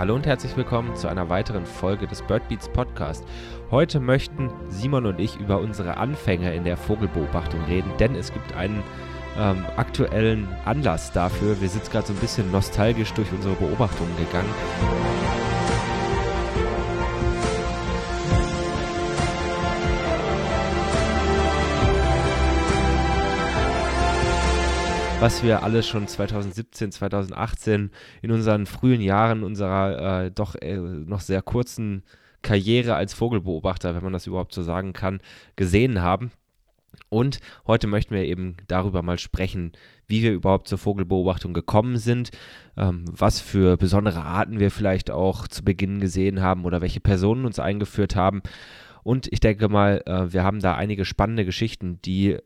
Hallo und herzlich willkommen zu einer weiteren Folge des Birdbeats Podcast. Heute möchten Simon und ich über unsere Anfänge in der Vogelbeobachtung reden, denn es gibt einen ähm, aktuellen Anlass dafür. Wir sind gerade so ein bisschen nostalgisch durch unsere Beobachtungen gegangen. Was wir alle schon 2017, 2018 in unseren frühen Jahren unserer äh, doch äh, noch sehr kurzen Karriere als Vogelbeobachter, wenn man das überhaupt so sagen kann, gesehen haben. Und heute möchten wir eben darüber mal sprechen, wie wir überhaupt zur Vogelbeobachtung gekommen sind, ähm, was für besondere Arten wir vielleicht auch zu Beginn gesehen haben oder welche Personen uns eingeführt haben und ich denke mal, äh, wir haben da einige spannende Geschichten, die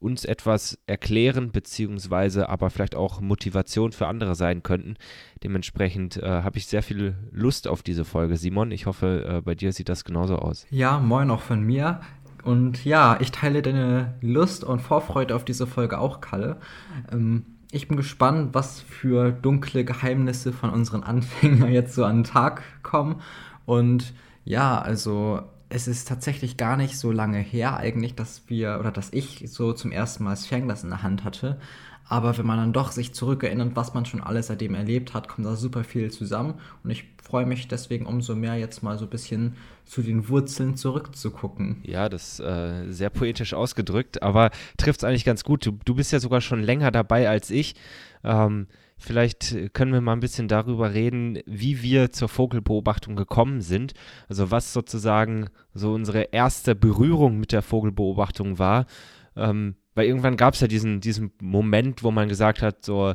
uns etwas erklären, beziehungsweise aber vielleicht auch Motivation für andere sein könnten. Dementsprechend äh, habe ich sehr viel Lust auf diese Folge, Simon. Ich hoffe, äh, bei dir sieht das genauso aus. Ja, moin auch von mir. Und ja, ich teile deine Lust und Vorfreude auf diese Folge auch, Kalle. Ähm, ich bin gespannt, was für dunkle Geheimnisse von unseren Anfängern jetzt so an den Tag kommen. Und ja, also es ist tatsächlich gar nicht so lange her eigentlich, dass wir oder dass ich so zum ersten Mal das Fernglas in der Hand hatte. Aber wenn man dann doch sich zurückerinnert, was man schon alles seitdem erlebt hat, kommt da super viel zusammen. Und ich freue mich deswegen umso mehr, jetzt mal so ein bisschen zu den Wurzeln zurückzugucken. Ja, das ist äh, sehr poetisch ausgedrückt, aber trifft es eigentlich ganz gut. Du, du bist ja sogar schon länger dabei als ich. Ähm, Vielleicht können wir mal ein bisschen darüber reden, wie wir zur Vogelbeobachtung gekommen sind. Also was sozusagen so unsere erste Berührung mit der Vogelbeobachtung war. Ähm, weil irgendwann gab es ja diesen, diesen Moment, wo man gesagt hat, so,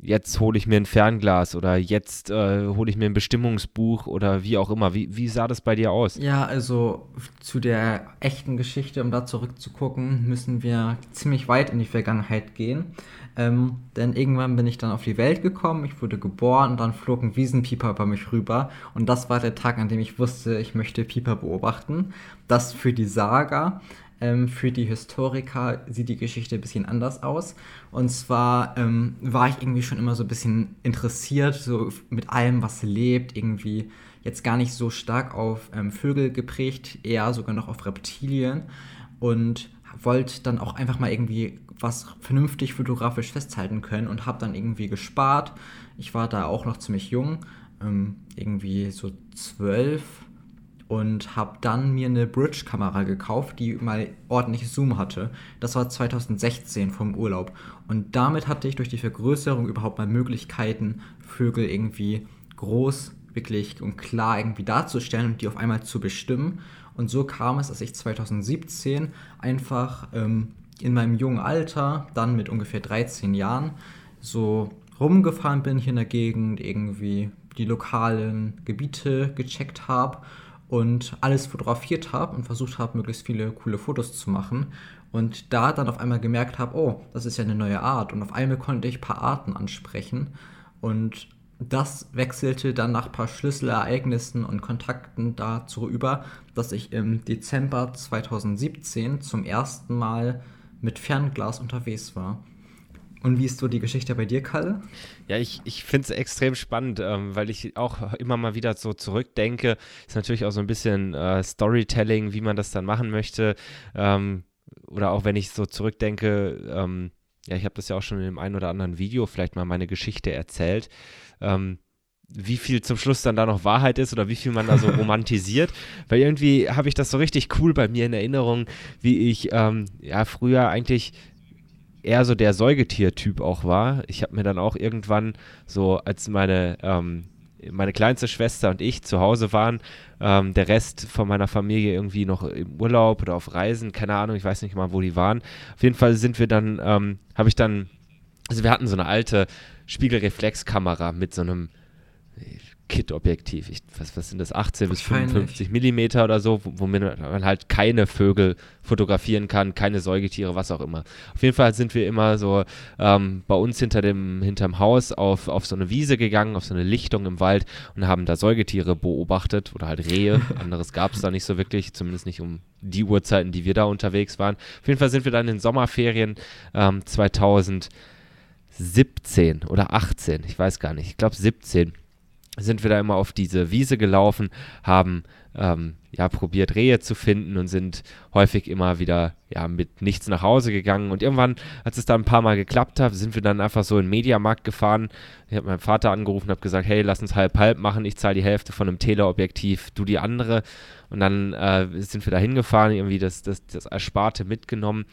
jetzt hole ich mir ein Fernglas oder jetzt äh, hole ich mir ein Bestimmungsbuch oder wie auch immer. Wie, wie sah das bei dir aus? Ja, also zu der echten Geschichte, um da zurückzugucken, müssen wir ziemlich weit in die Vergangenheit gehen. Ähm, denn irgendwann bin ich dann auf die Welt gekommen, ich wurde geboren und dann flog ein Wiesenpieper bei mich rüber. Und das war der Tag, an dem ich wusste, ich möchte Pieper beobachten. Das für die Saga. Ähm, für die Historiker sieht die Geschichte ein bisschen anders aus. Und zwar ähm, war ich irgendwie schon immer so ein bisschen interessiert, so mit allem, was lebt, irgendwie jetzt gar nicht so stark auf ähm, Vögel geprägt, eher sogar noch auf Reptilien. Und wollte dann auch einfach mal irgendwie was vernünftig fotografisch festhalten können und habe dann irgendwie gespart. Ich war da auch noch ziemlich jung, ähm, irgendwie so zwölf und habe dann mir eine Bridge-Kamera gekauft, die mal ordentlich Zoom hatte. Das war 2016 vom Urlaub. Und damit hatte ich durch die Vergrößerung überhaupt mal Möglichkeiten, Vögel irgendwie groß, wirklich und klar irgendwie darzustellen und die auf einmal zu bestimmen. Und so kam es, dass ich 2017 einfach ähm, in meinem jungen Alter, dann mit ungefähr 13 Jahren, so rumgefahren bin hier in der Gegend, irgendwie die lokalen Gebiete gecheckt habe und alles fotografiert habe und versucht habe, möglichst viele coole Fotos zu machen. Und da dann auf einmal gemerkt habe, oh, das ist ja eine neue Art. Und auf einmal konnte ich ein paar Arten ansprechen. Und das wechselte dann nach ein paar Schlüsselereignissen und Kontakten dazu über, dass ich im Dezember 2017 zum ersten Mal mit Fernglas unterwegs war. Und wie ist so die Geschichte bei dir, Kalle? Ja, ich, ich finde es extrem spannend, ähm, weil ich auch immer mal wieder so zurückdenke. Ist natürlich auch so ein bisschen äh, Storytelling, wie man das dann machen möchte. Ähm, oder auch wenn ich so zurückdenke, ähm, ja, ich habe das ja auch schon in dem einen oder anderen Video vielleicht mal meine Geschichte erzählt. Ähm, wie viel zum Schluss dann da noch Wahrheit ist oder wie viel man da so romantisiert. Weil irgendwie habe ich das so richtig cool bei mir in Erinnerung, wie ich ähm, ja früher eigentlich eher so der Säugetiertyp auch war. Ich habe mir dann auch irgendwann so, als meine, ähm, meine kleinste Schwester und ich zu Hause waren, ähm, der Rest von meiner Familie irgendwie noch im Urlaub oder auf Reisen, keine Ahnung, ich weiß nicht mal, wo die waren. Auf jeden Fall sind wir dann, ähm, habe ich dann, also wir hatten so eine alte Spiegelreflexkamera mit so einem Kit-Objektiv. Was, was sind das? 18 bis 55 Millimeter oder so, womit man halt keine Vögel fotografieren kann, keine Säugetiere, was auch immer. Auf jeden Fall sind wir immer so ähm, bei uns hinter dem hinterm Haus auf, auf so eine Wiese gegangen, auf so eine Lichtung im Wald und haben da Säugetiere beobachtet oder halt Rehe. Anderes gab es da nicht so wirklich, zumindest nicht um die Uhrzeiten, die wir da unterwegs waren. Auf jeden Fall sind wir dann in Sommerferien ähm, 2017 oder 18, ich weiß gar nicht, ich glaube 17 sind wir da immer auf diese Wiese gelaufen, haben ähm, ja probiert Rehe zu finden und sind häufig immer wieder ja mit nichts nach Hause gegangen und irgendwann, als es dann ein paar Mal geklappt hat, sind wir dann einfach so in den Mediamarkt gefahren. Ich habe meinen Vater angerufen und habe gesagt, hey, lass uns halb halb machen, ich zahle die Hälfte von einem Teleobjektiv, du die andere und dann äh, sind wir da hingefahren, irgendwie das, das, das Ersparte mitgenommen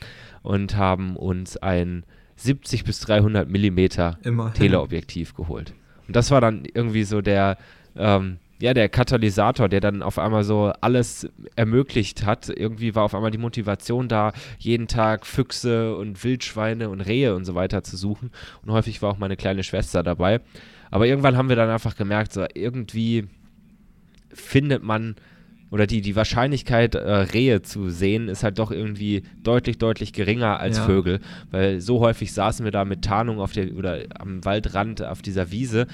und haben uns ein 70 bis 300 Millimeter Immerhin. Teleobjektiv geholt. Und das war dann irgendwie so der, ähm, ja, der Katalysator, der dann auf einmal so alles ermöglicht hat. Irgendwie war auf einmal die Motivation da, jeden Tag Füchse und Wildschweine und Rehe und so weiter zu suchen. Und häufig war auch meine kleine Schwester dabei. Aber irgendwann haben wir dann einfach gemerkt, so irgendwie findet man oder die, die Wahrscheinlichkeit, äh, Rehe zu sehen, ist halt doch irgendwie deutlich, deutlich geringer als ja. Vögel. Weil so häufig saßen wir da mit Tarnung auf der oder am Waldrand auf dieser Wiese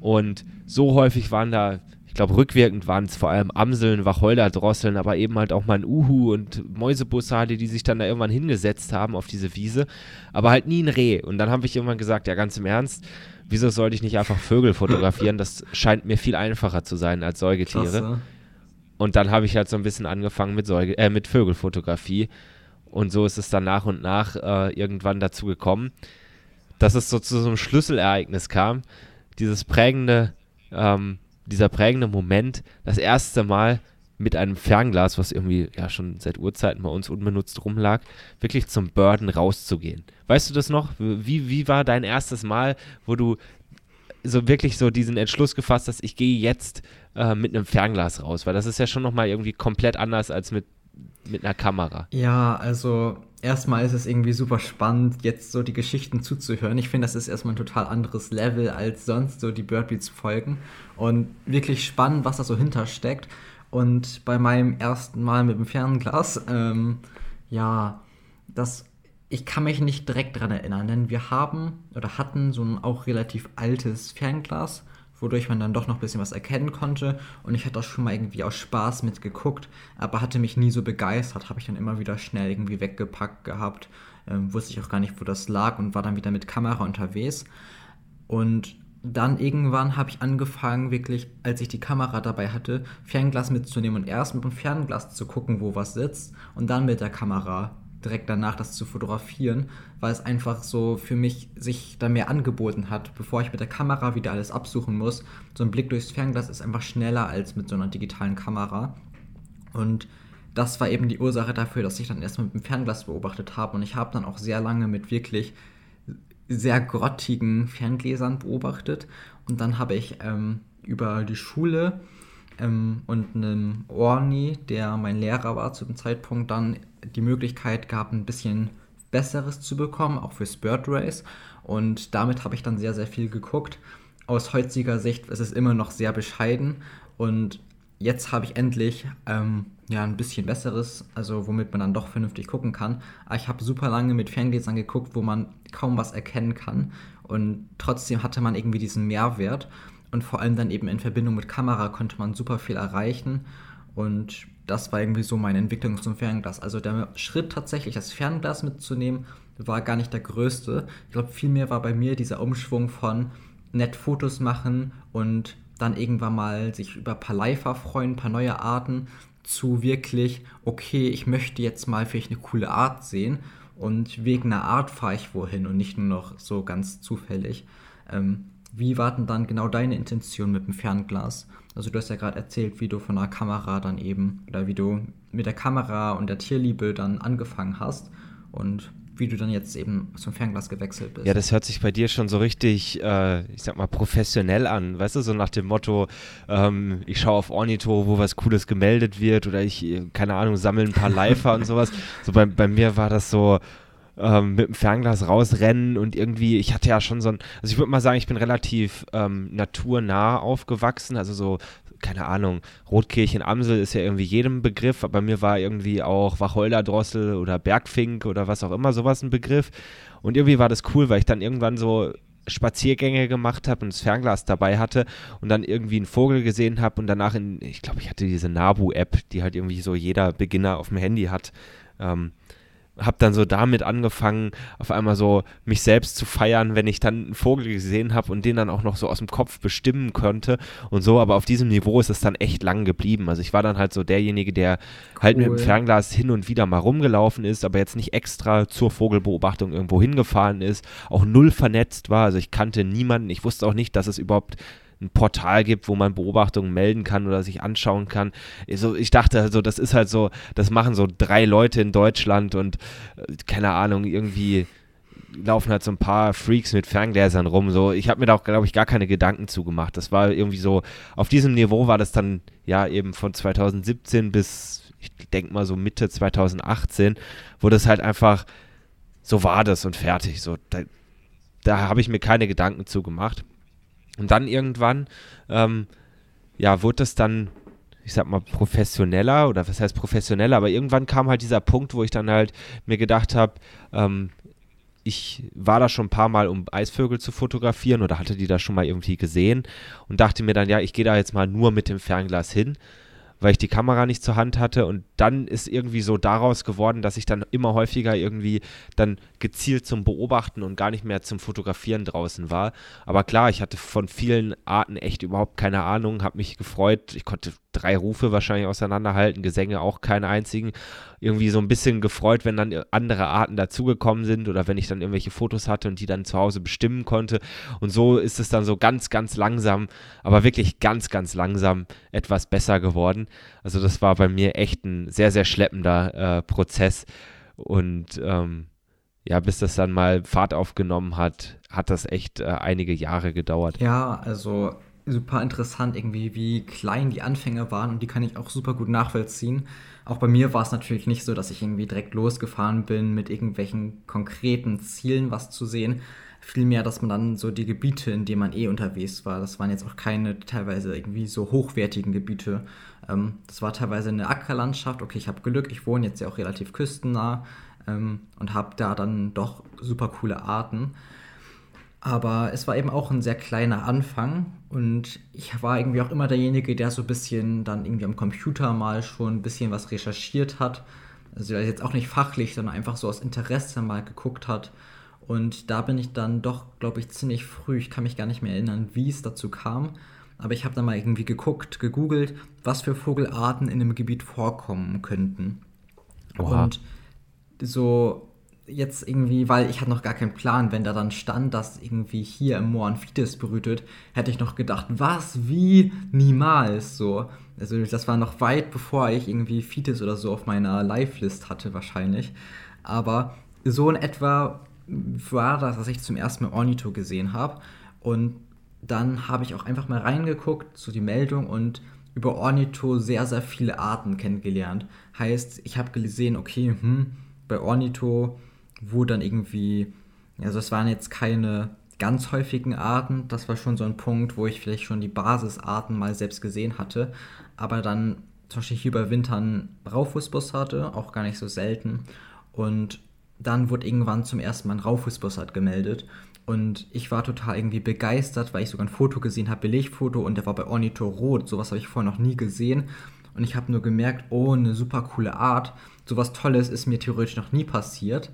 und so häufig waren da, ich glaube, rückwirkend waren es vor allem Amseln, Wacholderdrosseln, aber eben halt auch mal ein Uhu und Mäusebussarde, die sich dann da irgendwann hingesetzt haben auf diese Wiese, aber halt nie ein Reh. Und dann habe ich irgendwann gesagt, ja, ganz im Ernst, wieso sollte ich nicht einfach Vögel fotografieren? Das scheint mir viel einfacher zu sein als Säugetiere. Klasse. Und dann habe ich halt so ein bisschen angefangen mit, Säuge äh, mit Vögelfotografie. Und so ist es dann nach und nach äh, irgendwann dazu gekommen, dass es so zu so einem Schlüsselereignis kam. Dieses prägende, ähm, dieser prägende Moment, das erste Mal mit einem Fernglas, was irgendwie ja schon seit Urzeiten bei uns unbenutzt rumlag, wirklich zum Burden rauszugehen. Weißt du das noch? Wie, wie war dein erstes Mal, wo du so wirklich so diesen Entschluss gefasst hast, ich gehe jetzt äh, mit einem Fernglas raus, weil das ist ja schon nochmal irgendwie komplett anders als mit, mit einer Kamera. Ja, also erstmal ist es irgendwie super spannend, jetzt so die Geschichten zuzuhören. Ich finde, das ist erstmal ein total anderes Level als sonst so die Birdbeats folgen und wirklich spannend, was da so hintersteckt. Und bei meinem ersten Mal mit dem Fernglas, ähm, ja, das ich kann mich nicht direkt daran erinnern, denn wir haben oder hatten so ein auch relativ altes Fernglas wodurch man dann doch noch ein bisschen was erkennen konnte. Und ich hatte auch schon mal irgendwie aus Spaß mitgeguckt, aber hatte mich nie so begeistert, habe ich dann immer wieder schnell irgendwie weggepackt gehabt. Ähm, wusste ich auch gar nicht, wo das lag und war dann wieder mit Kamera unterwegs. Und dann irgendwann habe ich angefangen, wirklich, als ich die Kamera dabei hatte, Fernglas mitzunehmen und erst mit dem Fernglas zu gucken, wo was sitzt und dann mit der Kamera direkt danach das zu fotografieren, weil es einfach so für mich sich da mehr angeboten hat, bevor ich mit der Kamera wieder alles absuchen muss. So ein Blick durchs Fernglas ist einfach schneller als mit so einer digitalen Kamera. Und das war eben die Ursache dafür, dass ich dann erstmal mit dem Fernglas beobachtet habe. Und ich habe dann auch sehr lange mit wirklich sehr grottigen Ferngläsern beobachtet. Und dann habe ich ähm, über die Schule ähm, und einem Orni, der mein Lehrer war zu dem Zeitpunkt, dann die Möglichkeit gehabt, ein bisschen Besseres zu bekommen, auch für Bird Race. Und damit habe ich dann sehr, sehr viel geguckt. Aus heutiger Sicht ist es immer noch sehr bescheiden. Und jetzt habe ich endlich ähm, ja, ein bisschen Besseres, also womit man dann doch vernünftig gucken kann. Ich habe super lange mit Ferngläsern geguckt, wo man kaum was erkennen kann. Und trotzdem hatte man irgendwie diesen Mehrwert. Und vor allem dann eben in Verbindung mit Kamera konnte man super viel erreichen. Und das war irgendwie so meine Entwicklung zum Fernglas. Also der Schritt tatsächlich, das Fernglas mitzunehmen, war gar nicht der größte. Ich glaube, vielmehr war bei mir dieser Umschwung von nett Fotos machen und dann irgendwann mal sich über ein paar Leifer freuen, ein paar neue Arten, zu wirklich, okay, ich möchte jetzt mal vielleicht eine coole Art sehen und wegen einer Art fahre ich wohin und nicht nur noch so ganz zufällig. Ähm, wie war denn dann genau deine Intention mit dem Fernglas? Also du hast ja gerade erzählt, wie du von der Kamera dann eben, oder wie du mit der Kamera und der Tierliebe dann angefangen hast und wie du dann jetzt eben zum Fernglas gewechselt bist. Ja, das hört sich bei dir schon so richtig, äh, ich sag mal, professionell an. Weißt du, so nach dem Motto, ähm, ich schaue auf Ornito, wo was Cooles gemeldet wird oder ich, äh, keine Ahnung, sammle ein paar Leifer und sowas. So bei, bei mir war das so, ähm, mit dem Fernglas rausrennen und irgendwie, ich hatte ja schon so ein, also ich würde mal sagen, ich bin relativ ähm, naturnah aufgewachsen, also so, keine Ahnung, Rotkirchen Amsel ist ja irgendwie jedem Begriff, aber mir war irgendwie auch Wacholderdrossel oder Bergfink oder was auch immer sowas ein Begriff und irgendwie war das cool, weil ich dann irgendwann so Spaziergänge gemacht habe und das Fernglas dabei hatte und dann irgendwie einen Vogel gesehen habe und danach in, ich glaube, ich hatte diese Nabu-App, die halt irgendwie so jeder Beginner auf dem Handy hat. Ähm, habe dann so damit angefangen, auf einmal so mich selbst zu feiern, wenn ich dann einen Vogel gesehen habe und den dann auch noch so aus dem Kopf bestimmen konnte und so. Aber auf diesem Niveau ist es dann echt lang geblieben. Also ich war dann halt so derjenige, der cool. halt mit dem Fernglas hin und wieder mal rumgelaufen ist, aber jetzt nicht extra zur Vogelbeobachtung irgendwo hingefahren ist, auch null vernetzt war. Also ich kannte niemanden. Ich wusste auch nicht, dass es überhaupt ein Portal gibt, wo man Beobachtungen melden kann oder sich anschauen kann. Also ich dachte also, das ist halt so, das machen so drei Leute in Deutschland und äh, keine Ahnung, irgendwie laufen halt so ein paar Freaks mit Ferngläsern rum. So, ich habe mir da auch, glaube ich, gar keine Gedanken zugemacht. Das war irgendwie so, auf diesem Niveau war das dann ja eben von 2017 bis, ich denke mal so Mitte 2018, wo das halt einfach, so war das und fertig. So, da, da habe ich mir keine Gedanken zugemacht. Und dann irgendwann, ähm, ja, wurde das dann, ich sag mal, professioneller oder was heißt professioneller, aber irgendwann kam halt dieser Punkt, wo ich dann halt mir gedacht habe, ähm, ich war da schon ein paar Mal, um Eisvögel zu fotografieren oder hatte die da schon mal irgendwie gesehen und dachte mir dann, ja, ich gehe da jetzt mal nur mit dem Fernglas hin weil ich die Kamera nicht zur Hand hatte. Und dann ist irgendwie so daraus geworden, dass ich dann immer häufiger irgendwie dann gezielt zum Beobachten und gar nicht mehr zum Fotografieren draußen war. Aber klar, ich hatte von vielen Arten echt überhaupt keine Ahnung, habe mich gefreut. Ich konnte drei Rufe wahrscheinlich auseinanderhalten, Gesänge auch keinen einzigen. Irgendwie so ein bisschen gefreut, wenn dann andere Arten dazugekommen sind oder wenn ich dann irgendwelche Fotos hatte und die dann zu Hause bestimmen konnte. Und so ist es dann so ganz, ganz langsam, aber wirklich ganz, ganz langsam etwas besser geworden. Also das war bei mir echt ein sehr, sehr schleppender äh, Prozess. Und ähm, ja, bis das dann mal Fahrt aufgenommen hat, hat das echt äh, einige Jahre gedauert. Ja, also super interessant irgendwie, wie klein die Anfänge waren und die kann ich auch super gut nachvollziehen. Auch bei mir war es natürlich nicht so, dass ich irgendwie direkt losgefahren bin mit irgendwelchen konkreten Zielen, was zu sehen. Vielmehr, dass man dann so die Gebiete, in denen man eh unterwegs war, das waren jetzt auch keine teilweise irgendwie so hochwertigen Gebiete. Ähm, das war teilweise eine Ackerlandschaft. Okay, ich habe Glück, ich wohne jetzt ja auch relativ küstennah ähm, und habe da dann doch super coole Arten. Aber es war eben auch ein sehr kleiner Anfang und ich war irgendwie auch immer derjenige, der so ein bisschen dann irgendwie am Computer mal schon ein bisschen was recherchiert hat. Also jetzt auch nicht fachlich, sondern einfach so aus Interesse mal geguckt hat. Und da bin ich dann doch, glaube ich, ziemlich früh, ich kann mich gar nicht mehr erinnern, wie es dazu kam, aber ich habe dann mal irgendwie geguckt, gegoogelt, was für Vogelarten in dem Gebiet vorkommen könnten. Oha. Und so jetzt irgendwie, weil ich hatte noch gar keinen Plan, wenn da dann stand, dass irgendwie hier im Moor ein Fides brütet, hätte ich noch gedacht, was, wie, niemals so. Also das war noch weit bevor ich irgendwie Fides oder so auf meiner Live-List hatte wahrscheinlich. Aber so in etwa war das, dass ich zum ersten Mal Ornito gesehen habe. Und dann habe ich auch einfach mal reingeguckt, so die Meldung und über Ornito sehr, sehr viele Arten kennengelernt. Heißt, ich habe gesehen, okay, hm, bei Ornito wo dann irgendwie, also es waren jetzt keine ganz häufigen Arten, das war schon so ein Punkt, wo ich vielleicht schon die Basisarten mal selbst gesehen hatte, aber dann zum Beispiel hier bei Wintern Raufußbus hatte, auch gar nicht so selten. Und dann wurde irgendwann zum ersten Mal ein Raufußbussard gemeldet. Und ich war total irgendwie begeistert, weil ich sogar ein Foto gesehen habe, Belegfoto und der war bei Ornito Rot, sowas habe ich vorher noch nie gesehen. Und ich habe nur gemerkt, oh, eine super coole Art, sowas Tolles ist mir theoretisch noch nie passiert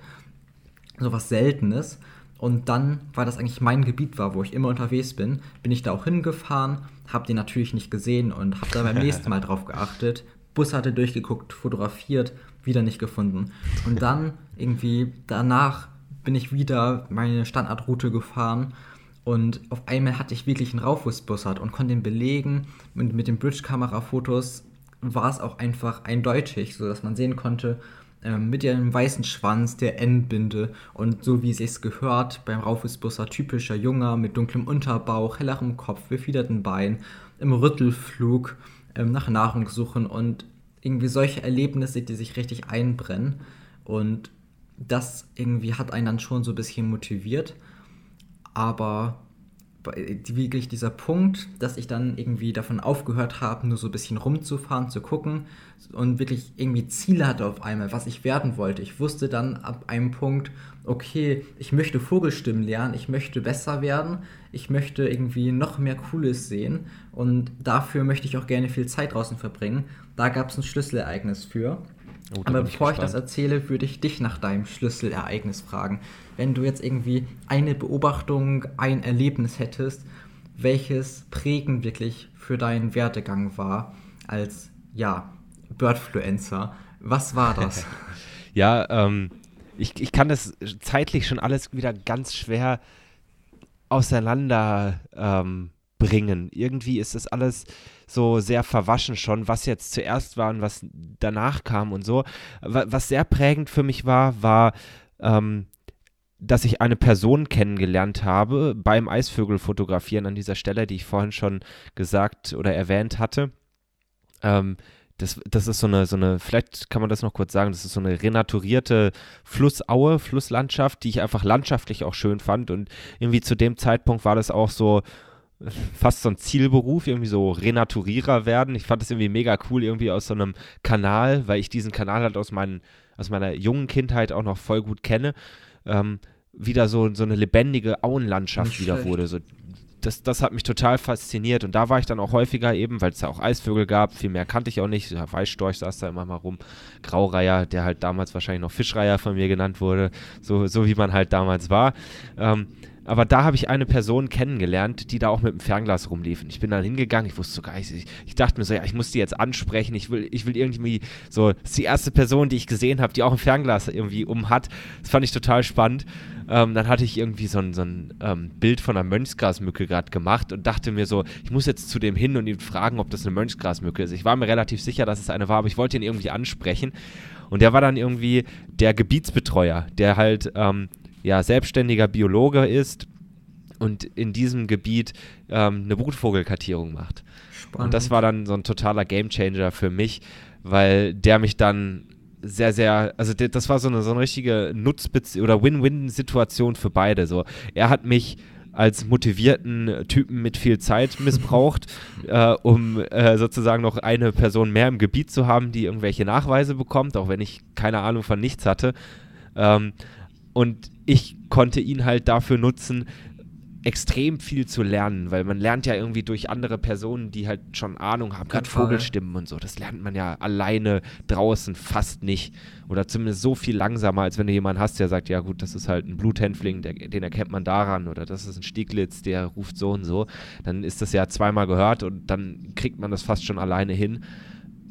sowas Seltenes. Und dann, weil das eigentlich mein Gebiet war, wo ich immer unterwegs bin, bin ich da auch hingefahren, habe den natürlich nicht gesehen und habe da beim nächsten Mal drauf geachtet. Bus hatte durchgeguckt, fotografiert, wieder nicht gefunden. Und dann irgendwie danach bin ich wieder meine Standardroute gefahren und auf einmal hatte ich wirklich einen Raufußbussard und konnte ihn belegen. Und mit den Bridge-Kamera-Fotos war es auch einfach eindeutig, sodass man sehen konnte, mit ihrem weißen Schwanz, der Endbinde und so wie es sich gehört beim Raufußbusser typischer Junger mit dunklem Unterbauch, hellerem Kopf, befiederten Beinen, im Rüttelflug ähm, nach Nahrung suchen und irgendwie solche Erlebnisse, die sich richtig einbrennen. Und das irgendwie hat einen dann schon so ein bisschen motiviert, aber wirklich dieser Punkt, dass ich dann irgendwie davon aufgehört habe, nur so ein bisschen rumzufahren, zu gucken und wirklich irgendwie Ziele hatte auf einmal, was ich werden wollte. Ich wusste dann ab einem Punkt, okay, ich möchte Vogelstimmen lernen, ich möchte besser werden, ich möchte irgendwie noch mehr Cooles sehen und dafür möchte ich auch gerne viel Zeit draußen verbringen. Da gab es ein Schlüsselereignis für. Oh, Aber bevor ich, ich, das erzähle, würde ich dich nach deinem Schlüsselereignis fragen. Wenn du jetzt irgendwie eine Beobachtung, ein Erlebnis hättest, welches prägend wirklich für deinen Werdegang war als, ja, Birdfluencer, was war das? ja, ähm, ich, ich kann das zeitlich schon alles wieder ganz schwer auseinander ähm. Irgendwie ist das alles so sehr verwaschen schon, was jetzt zuerst war und was danach kam und so. Was sehr prägend für mich war, war, ähm, dass ich eine Person kennengelernt habe beim Eisvögel-Fotografieren an dieser Stelle, die ich vorhin schon gesagt oder erwähnt hatte. Ähm, das, das ist so eine, so eine, vielleicht kann man das noch kurz sagen, das ist so eine renaturierte Flussaue, Flusslandschaft, die ich einfach landschaftlich auch schön fand. Und irgendwie zu dem Zeitpunkt war das auch so fast so ein Zielberuf, irgendwie so Renaturierer werden. Ich fand das irgendwie mega cool, irgendwie aus so einem Kanal, weil ich diesen Kanal halt aus, meinen, aus meiner jungen Kindheit auch noch voll gut kenne. Ähm, wieder so, so eine lebendige Auenlandschaft wieder wurde. So das, das hat mich total fasziniert und da war ich dann auch häufiger eben, weil es da auch Eisvögel gab, viel mehr kannte ich auch nicht. Ja, Weißstorch saß da immer mal rum, Graureiher, der halt damals wahrscheinlich noch Fischreiher von mir genannt wurde, so, so wie man halt damals war. Ähm, aber da habe ich eine Person kennengelernt, die da auch mit dem Fernglas rumlief. Und ich bin dann hingegangen, ich wusste sogar, ich, ich dachte mir so, ja, ich muss die jetzt ansprechen. Ich will, ich will irgendwie so, das ist die erste Person, die ich gesehen habe, die auch ein Fernglas irgendwie um hat. Das fand ich total spannend. Ähm, dann hatte ich irgendwie so ein, so ein ähm, Bild von einer Mönchsgrasmücke gerade gemacht und dachte mir so, ich muss jetzt zu dem hin und ihn fragen, ob das eine Mönchsgrasmücke ist. Ich war mir relativ sicher, dass es eine war, aber ich wollte ihn irgendwie ansprechen. Und der war dann irgendwie der Gebietsbetreuer, der halt ähm, ja, selbstständiger Biologe ist und in diesem Gebiet ähm, eine Brutvogelkartierung macht. Spannend. Und das war dann so ein totaler Gamechanger für mich, weil der mich dann sehr, sehr, also das war so eine, so eine richtige Nutzbeziehung oder Win-Win-Situation für beide. So, er hat mich als motivierten Typen mit viel Zeit missbraucht, äh, um äh, sozusagen noch eine Person mehr im Gebiet zu haben, die irgendwelche Nachweise bekommt, auch wenn ich keine Ahnung von nichts hatte. Ähm, und ich konnte ihn halt dafür nutzen, extrem viel zu lernen, weil man lernt ja irgendwie durch andere Personen, die halt schon Ahnung haben, gerade Vogelstimmen und so. Das lernt man ja alleine draußen fast nicht. Oder zumindest so viel langsamer, als wenn du jemanden hast, der sagt, ja gut, das ist halt ein Bluthänfling, der, den erkennt man daran. Oder das ist ein Stieglitz, der ruft so und so. Dann ist das ja zweimal gehört und dann kriegt man das fast schon alleine hin.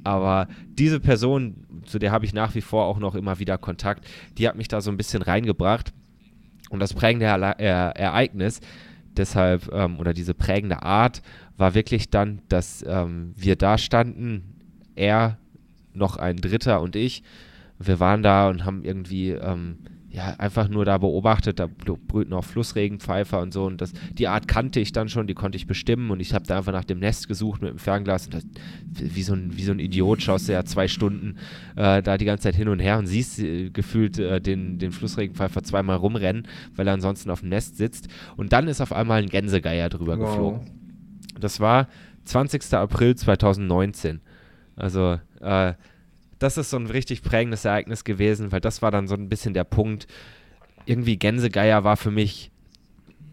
Aber diese Person, zu der habe ich nach wie vor auch noch immer wieder Kontakt, die hat mich da so ein bisschen reingebracht. Und das prägende er Ereignis, deshalb, ähm, oder diese prägende Art, war wirklich dann, dass ähm, wir da standen, er, noch ein Dritter und ich. Wir waren da und haben irgendwie ähm, ja, einfach nur da beobachtet, da brüten auch Flussregenpfeifer und so und das, die Art kannte ich dann schon, die konnte ich bestimmen und ich habe da einfach nach dem Nest gesucht mit dem Fernglas und das, wie, so ein, wie so ein Idiot schaust du ja zwei Stunden äh, da die ganze Zeit hin und her und siehst äh, gefühlt äh, den, den Flussregenpfeifer zweimal rumrennen, weil er ansonsten auf dem Nest sitzt und dann ist auf einmal ein Gänsegeier drüber wow. geflogen. Das war 20. April 2019. Also äh, das ist so ein richtig prägendes Ereignis gewesen, weil das war dann so ein bisschen der Punkt. Irgendwie Gänsegeier war für mich,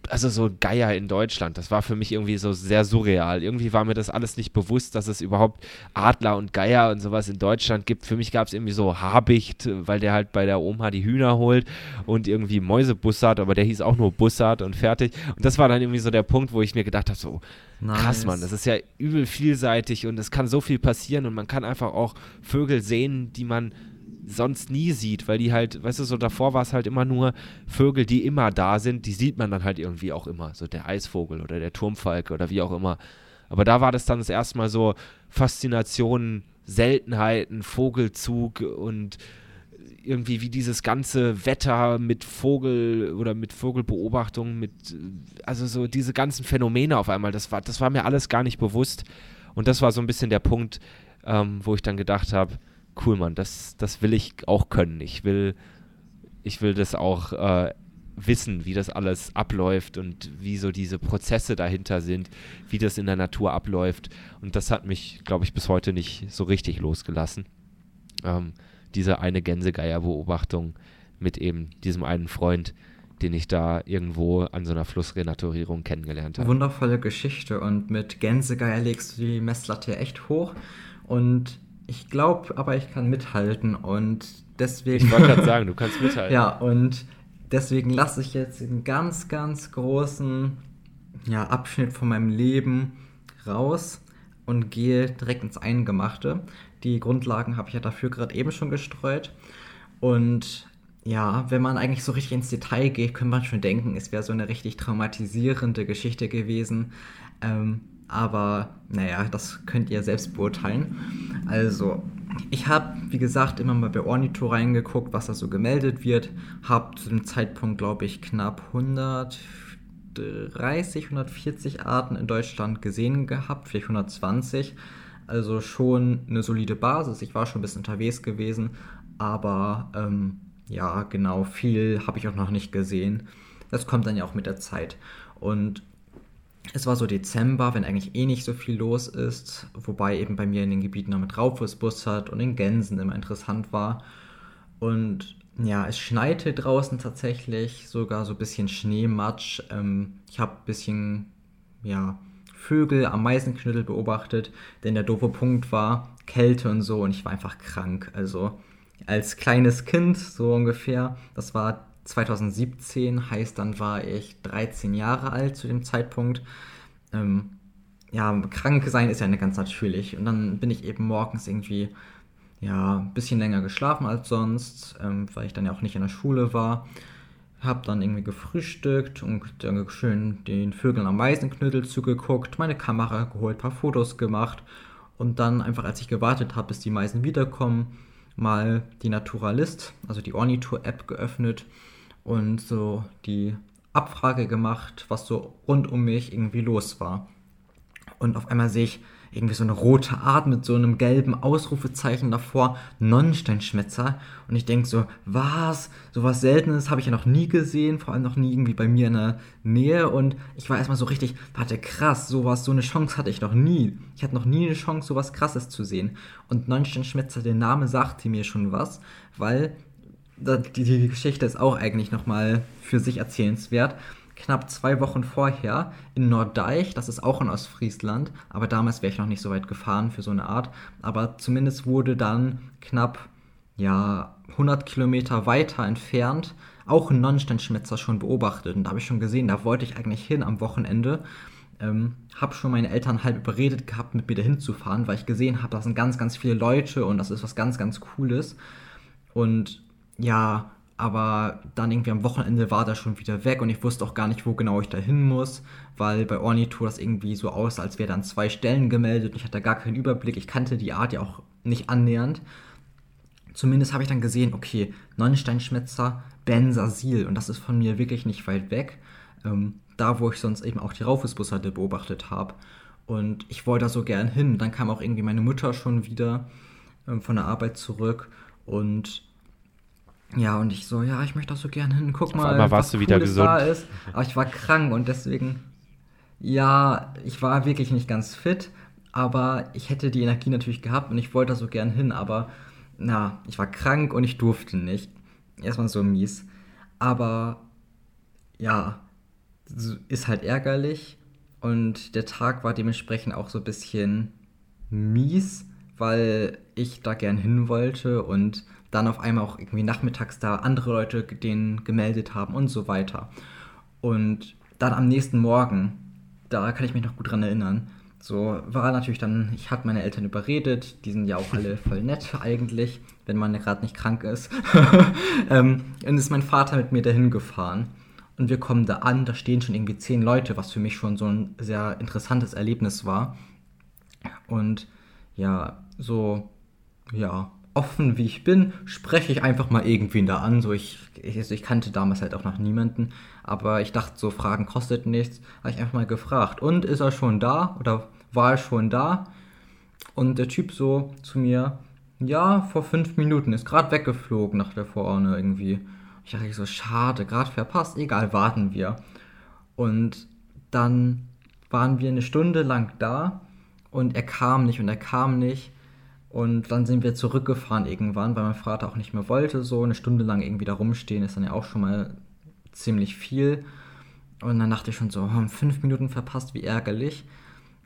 also so Geier in Deutschland, das war für mich irgendwie so sehr surreal. Irgendwie war mir das alles nicht bewusst, dass es überhaupt Adler und Geier und sowas in Deutschland gibt. Für mich gab es irgendwie so Habicht, weil der halt bei der Oma die Hühner holt und irgendwie Mäusebussard, aber der hieß auch nur Bussard und fertig. Und das war dann irgendwie so der Punkt, wo ich mir gedacht habe, so, Nice. Krass, Mann, das ist ja übel vielseitig und es kann so viel passieren und man kann einfach auch Vögel sehen, die man sonst nie sieht, weil die halt, weißt du, so davor war es halt immer nur Vögel, die immer da sind, die sieht man dann halt irgendwie auch immer, so der Eisvogel oder der Turmfalke oder wie auch immer. Aber da war das dann das erste Mal so Faszination, Seltenheiten, Vogelzug und irgendwie wie dieses ganze Wetter mit Vogel oder mit Vogelbeobachtung, mit, also so diese ganzen Phänomene auf einmal, das war, das war mir alles gar nicht bewusst. Und das war so ein bisschen der Punkt, ähm, wo ich dann gedacht habe, cool, Mann, das, das will ich auch können. Ich will, ich will das auch äh, wissen, wie das alles abläuft und wie so diese Prozesse dahinter sind, wie das in der Natur abläuft. Und das hat mich, glaube ich, bis heute nicht so richtig losgelassen. Ähm, diese eine Gänsegeier-Beobachtung mit eben diesem einen Freund, den ich da irgendwo an so einer Flussrenaturierung kennengelernt habe. Wundervolle Geschichte und mit Gänsegeier legst du die Messlatte echt hoch und ich glaube aber, ich kann mithalten und deswegen. Ich wollte gerade sagen, du kannst mithalten. ja, und deswegen lasse ich jetzt einen ganz, ganz großen ja, Abschnitt von meinem Leben raus und gehe direkt ins Eingemachte. Die Grundlagen habe ich ja dafür gerade eben schon gestreut. Und ja, wenn man eigentlich so richtig ins Detail geht, könnte man schon denken, es wäre so eine richtig traumatisierende Geschichte gewesen. Ähm, aber naja, das könnt ihr selbst beurteilen. Also, ich habe, wie gesagt, immer mal bei Ornito reingeguckt, was da so gemeldet wird. Habe zu dem Zeitpunkt, glaube ich, knapp 130, 140 Arten in Deutschland gesehen gehabt, vielleicht 120. Also schon eine solide Basis. Ich war schon ein bisschen unterwegs gewesen, aber ähm, ja, genau, viel habe ich auch noch nicht gesehen. Das kommt dann ja auch mit der Zeit. Und es war so Dezember, wenn eigentlich eh nicht so viel los ist, wobei eben bei mir in den Gebieten noch mit Raufußbussard und den Gänsen immer interessant war. Und ja, es schneite draußen tatsächlich, sogar so ein bisschen Schneematsch. Ähm, ich habe ein bisschen, ja, Vögel am Meisenknüttel beobachtet, denn der doofe Punkt war Kälte und so und ich war einfach krank. Also als kleines Kind, so ungefähr, das war 2017, heißt dann war ich 13 Jahre alt zu dem Zeitpunkt. Ähm, ja, krank sein ist ja ganz natürlich. Und dann bin ich eben morgens irgendwie ja, ein bisschen länger geschlafen als sonst, ähm, weil ich dann ja auch nicht in der Schule war. Hab dann irgendwie gefrühstückt und dann schön den Vögeln am Meisenknödel zugeguckt, meine Kamera geholt, paar Fotos gemacht und dann einfach, als ich gewartet habe, bis die Meisen wiederkommen, mal die Naturalist, also die Ornito-App geöffnet und so die Abfrage gemacht, was so rund um mich irgendwie los war. Und auf einmal sehe ich irgendwie so eine rote Art mit so einem gelben Ausrufezeichen davor, Nonnensteinschmetzer. Und ich denke so, was? So was Seltenes habe ich ja noch nie gesehen, vor allem noch nie irgendwie bei mir in der Nähe. Und ich war erstmal so richtig, warte, krass, sowas, so eine Chance hatte ich noch nie. Ich hatte noch nie eine Chance, sowas krasses zu sehen. Und Nonnensteinschmetzer, der Name sagte mir schon was, weil die Geschichte ist auch eigentlich nochmal für sich erzählenswert knapp zwei Wochen vorher in Norddeich, das ist auch in Ostfriesland, aber damals wäre ich noch nicht so weit gefahren für so eine Art, aber zumindest wurde dann knapp ja 100 Kilometer weiter entfernt auch ein Nonnensteinschmetzer schon beobachtet und da habe ich schon gesehen, da wollte ich eigentlich hin am Wochenende. Ähm, habe schon meine Eltern halb überredet gehabt, mit mir dahin zu fahren, weil ich gesehen habe, da sind ganz, ganz viele Leute und das ist was ganz, ganz Cooles. Und ja, aber dann irgendwie am Wochenende war das schon wieder weg und ich wusste auch gar nicht, wo genau ich da hin muss, weil bei Ornito das irgendwie so aussah, als wäre dann zwei Stellen gemeldet und ich hatte gar keinen Überblick. Ich kannte die Art ja auch nicht annähernd. Zumindest habe ich dann gesehen, okay, Neunsteinschmetzer, Bensasil und das ist von mir wirklich nicht weit weg. Ähm, da, wo ich sonst eben auch die Raufußbussarde beobachtet habe. Und ich wollte da so gern hin. Dann kam auch irgendwie meine Mutter schon wieder ähm, von der Arbeit zurück und ja, und ich so, ja, ich möchte auch so gerne hin. Guck mal, was warst du wieder gesund. da ist. Aber ich war krank und deswegen, ja, ich war wirklich nicht ganz fit, aber ich hätte die Energie natürlich gehabt und ich wollte da so gern hin, aber na, ich war krank und ich durfte nicht. Erstmal so mies. Aber ja, ist halt ärgerlich und der Tag war dementsprechend auch so ein bisschen mies, weil ich da gern hin wollte und dann auf einmal auch irgendwie nachmittags da andere Leute den gemeldet haben und so weiter. Und dann am nächsten Morgen, da kann ich mich noch gut dran erinnern, so war natürlich dann, ich hatte meine Eltern überredet, die sind ja auch alle voll nett eigentlich, wenn man gerade nicht krank ist. ähm, dann ist mein Vater mit mir dahin gefahren. Und wir kommen da an, da stehen schon irgendwie zehn Leute, was für mich schon so ein sehr interessantes Erlebnis war. Und ja, so, ja, offen wie ich bin, spreche ich einfach mal irgendwen da an. So ich, ich, also ich kannte damals halt auch noch niemanden, aber ich dachte, so Fragen kostet nichts. Habe ich einfach mal gefragt. Und ist er schon da? Oder war er schon da? Und der Typ so zu mir, ja, vor fünf Minuten, ist gerade weggeflogen nach der Vorne irgendwie. Ich dachte so, schade, gerade verpasst, egal, warten wir. Und dann waren wir eine Stunde lang da und er kam nicht und er kam nicht. Und dann sind wir zurückgefahren irgendwann, weil mein Vater auch nicht mehr wollte. So eine Stunde lang irgendwie da rumstehen ist dann ja auch schon mal ziemlich viel. Und dann dachte ich schon so, haben fünf Minuten verpasst, wie ärgerlich.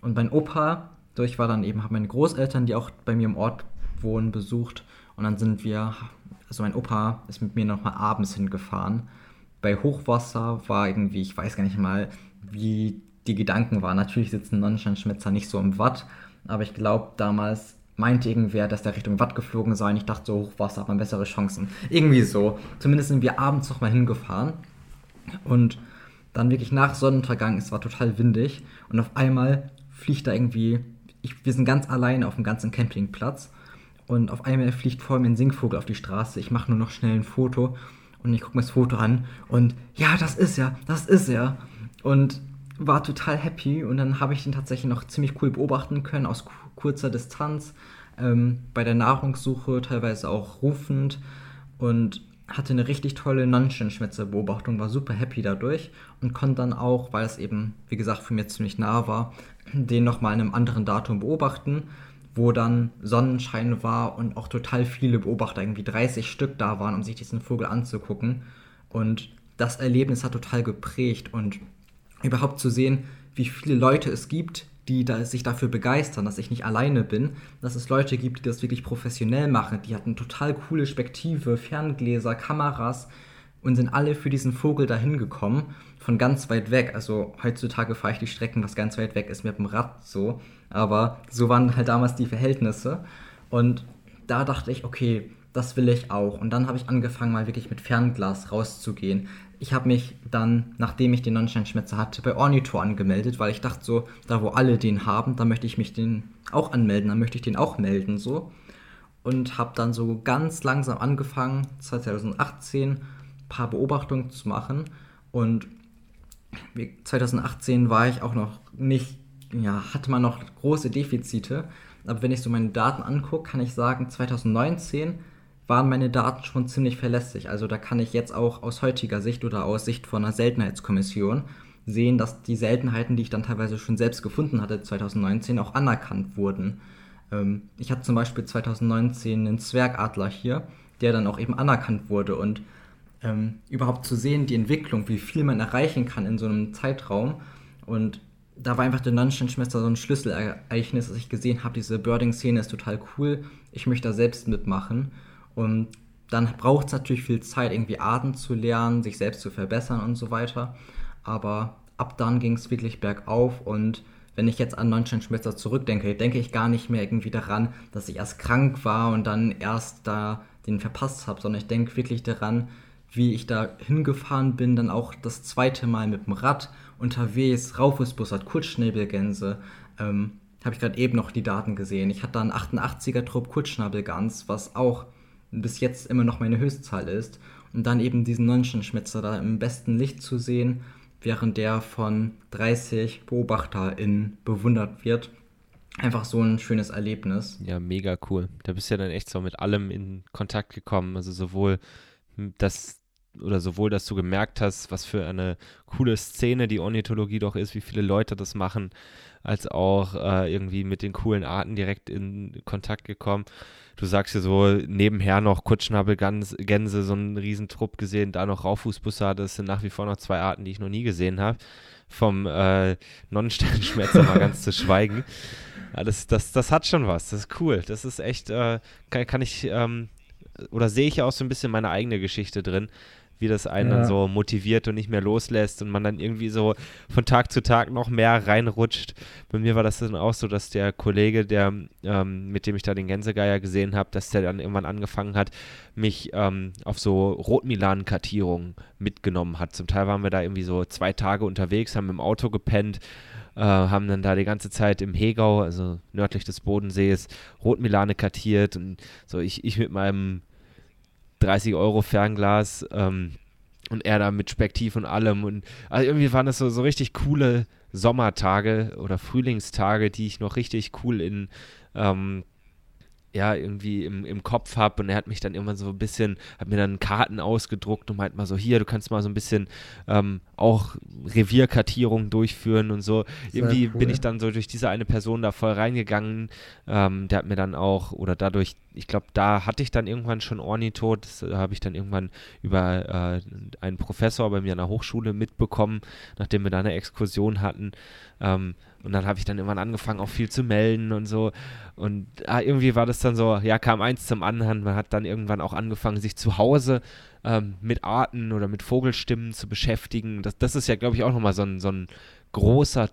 Und mein Opa, ich war dann eben, habe meine Großeltern, die auch bei mir im Ort wohnen, besucht. Und dann sind wir, also mein Opa ist mit mir nochmal abends hingefahren. Bei Hochwasser war irgendwie, ich weiß gar nicht mal, wie die Gedanken waren. Natürlich sitzen Nonnenscheinschmetzer nicht so im Watt, aber ich glaube, damals meinte irgendwer, dass der Richtung Watt geflogen sei. Und ich dachte, so Hochwasser hat man bessere Chancen. Irgendwie so. Zumindest sind wir abends nochmal hingefahren. Und dann wirklich nach Sonnenuntergang, es war total windig. Und auf einmal fliegt da irgendwie, ich, wir sind ganz alleine auf dem ganzen Campingplatz. Und auf einmal fliegt vor mir ein Singvogel auf die Straße. Ich mache nur noch schnell ein Foto. Und ich gucke mir das Foto an. Und ja, das ist er, das ist er. Und war total happy. Und dann habe ich ihn tatsächlich noch ziemlich cool beobachten können aus kurzer Distanz. Ähm, bei der Nahrungssuche teilweise auch rufend. Und hatte eine richtig tolle Nonnenschnitzer-Beobachtung, war super happy dadurch und konnte dann auch, weil es eben, wie gesagt, für mich ziemlich nah war, den nochmal in einem anderen Datum beobachten, wo dann Sonnenschein war und auch total viele Beobachter, irgendwie 30 Stück da waren, um sich diesen Vogel anzugucken. Und das Erlebnis hat total geprägt und überhaupt zu sehen, wie viele Leute es gibt, die da, sich dafür begeistern, dass ich nicht alleine bin, dass es Leute gibt, die das wirklich professionell machen. Die hatten total coole Spektive, Ferngläser, Kameras und sind alle für diesen Vogel dahin gekommen, von ganz weit weg. Also heutzutage fahre ich die Strecken, was ganz weit weg ist, mit dem Rad so. Aber so waren halt damals die Verhältnisse. Und da dachte ich, okay, das will ich auch. Und dann habe ich angefangen, mal wirklich mit Fernglas rauszugehen ich habe mich dann, nachdem ich den Nonnenscheinschmetzer hatte, bei Ornithor angemeldet, weil ich dachte so, da wo alle den haben, da möchte ich mich den auch anmelden, dann möchte ich den auch melden so. Und habe dann so ganz langsam angefangen, 2018, ein paar Beobachtungen zu machen. Und 2018 war ich auch noch nicht, ja, hatte man noch große Defizite. Aber wenn ich so meine Daten angucke, kann ich sagen, 2019 waren meine Daten schon ziemlich verlässlich. Also da kann ich jetzt auch aus heutiger Sicht oder aus Sicht von einer Seltenheitskommission sehen, dass die Seltenheiten, die ich dann teilweise schon selbst gefunden hatte 2019, auch anerkannt wurden. Ähm, ich hatte zum Beispiel 2019 einen Zwergadler hier, der dann auch eben anerkannt wurde und ähm, überhaupt zu sehen, die Entwicklung, wie viel man erreichen kann in so einem Zeitraum und da war einfach der Nonnensteinschwester so ein Schlüsselereignis, dass ich gesehen habe, diese Birding-Szene ist total cool, ich möchte da selbst mitmachen und dann braucht es natürlich viel Zeit, irgendwie Arten zu lernen, sich selbst zu verbessern und so weiter. Aber ab dann ging es wirklich bergauf und wenn ich jetzt an Neunsteinschmelzer zurückdenke, denke ich gar nicht mehr irgendwie daran, dass ich erst krank war und dann erst da den verpasst habe, sondern ich denke wirklich daran, wie ich da hingefahren bin, dann auch das zweite Mal mit dem Rad unterwegs, Raufusbussard, Kurzschnäbelgänse, ähm, habe ich gerade eben noch die Daten gesehen. Ich hatte da einen 88er Trupp Kurzschnabelgans, was auch bis jetzt immer noch meine Höchstzahl ist. Und dann eben diesen Nonnenschnitzer da im besten Licht zu sehen, während der von 30 BeobachterInnen bewundert wird. Einfach so ein schönes Erlebnis. Ja, mega cool. Da bist du ja dann echt so mit allem in Kontakt gekommen. Also sowohl das oder sowohl, dass du gemerkt hast, was für eine coole Szene die Ornithologie doch ist, wie viele Leute das machen, als auch äh, irgendwie mit den coolen Arten direkt in Kontakt gekommen du sagst ja so, nebenher noch Kutschnabelgänse, so einen Riesentrupp gesehen, da noch Raufußbussarde, das sind nach wie vor noch zwei Arten, die ich noch nie gesehen habe. Vom äh, Nonnensternschmerzer mal ganz zu schweigen. Ja, das, das, das hat schon was, das ist cool. Das ist echt, äh, kann, kann ich, ähm, oder sehe ich ja auch so ein bisschen meine eigene Geschichte drin wie das einen ja. dann so motiviert und nicht mehr loslässt und man dann irgendwie so von Tag zu Tag noch mehr reinrutscht. Bei mir war das dann auch so, dass der Kollege, der ähm, mit dem ich da den Gänsegeier gesehen habe, dass der dann irgendwann angefangen hat, mich ähm, auf so Rotmilan-Kartierungen mitgenommen hat. Zum Teil waren wir da irgendwie so zwei Tage unterwegs, haben im Auto gepennt. Äh, haben dann da die ganze Zeit im Hegau, also nördlich des Bodensees, Rotmilane kartiert und so ich, ich mit meinem 30 Euro Fernglas ähm, und er da mit Spektiv und allem. Und also irgendwie waren das so, so richtig coole Sommertage oder Frühlingstage, die ich noch richtig cool in ähm, ja, irgendwie im, im Kopf habe und er hat mich dann irgendwann so ein bisschen, hat mir dann Karten ausgedruckt und meint mal so, hier, du kannst mal so ein bisschen ähm, auch Revierkartierung durchführen und so. Sehr irgendwie cool. bin ich dann so durch diese eine Person da voll reingegangen. Ähm, der hat mir dann auch, oder dadurch, ich glaube, da hatte ich dann irgendwann schon Ornito, das äh, habe ich dann irgendwann über äh, einen Professor bei mir an der Hochschule mitbekommen, nachdem wir da eine Exkursion hatten. Ähm, Und dann habe ich dann irgendwann angefangen, auch viel zu melden und so. Und ah, irgendwie war das dann so, ja, kam eins zum anderen. Man hat dann irgendwann auch angefangen, sich zu Hause ähm, mit Arten oder mit Vogelstimmen zu beschäftigen. Das, das ist ja, glaube ich, auch nochmal so ein, so ein großer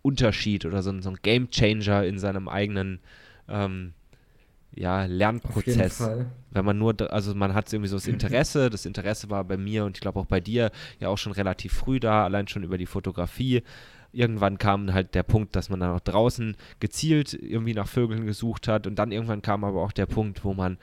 Unterschied oder so ein, so ein Game Changer in seinem eigenen ähm, ja, Lernprozess. Wenn man nur, also man hat irgendwie so das Interesse, das Interesse war bei mir und ich glaube auch bei dir ja auch schon relativ früh da, allein schon über die Fotografie. Irgendwann kam halt der Punkt, dass man dann auch draußen gezielt irgendwie nach Vögeln gesucht hat und dann irgendwann kam aber auch der Punkt, wo man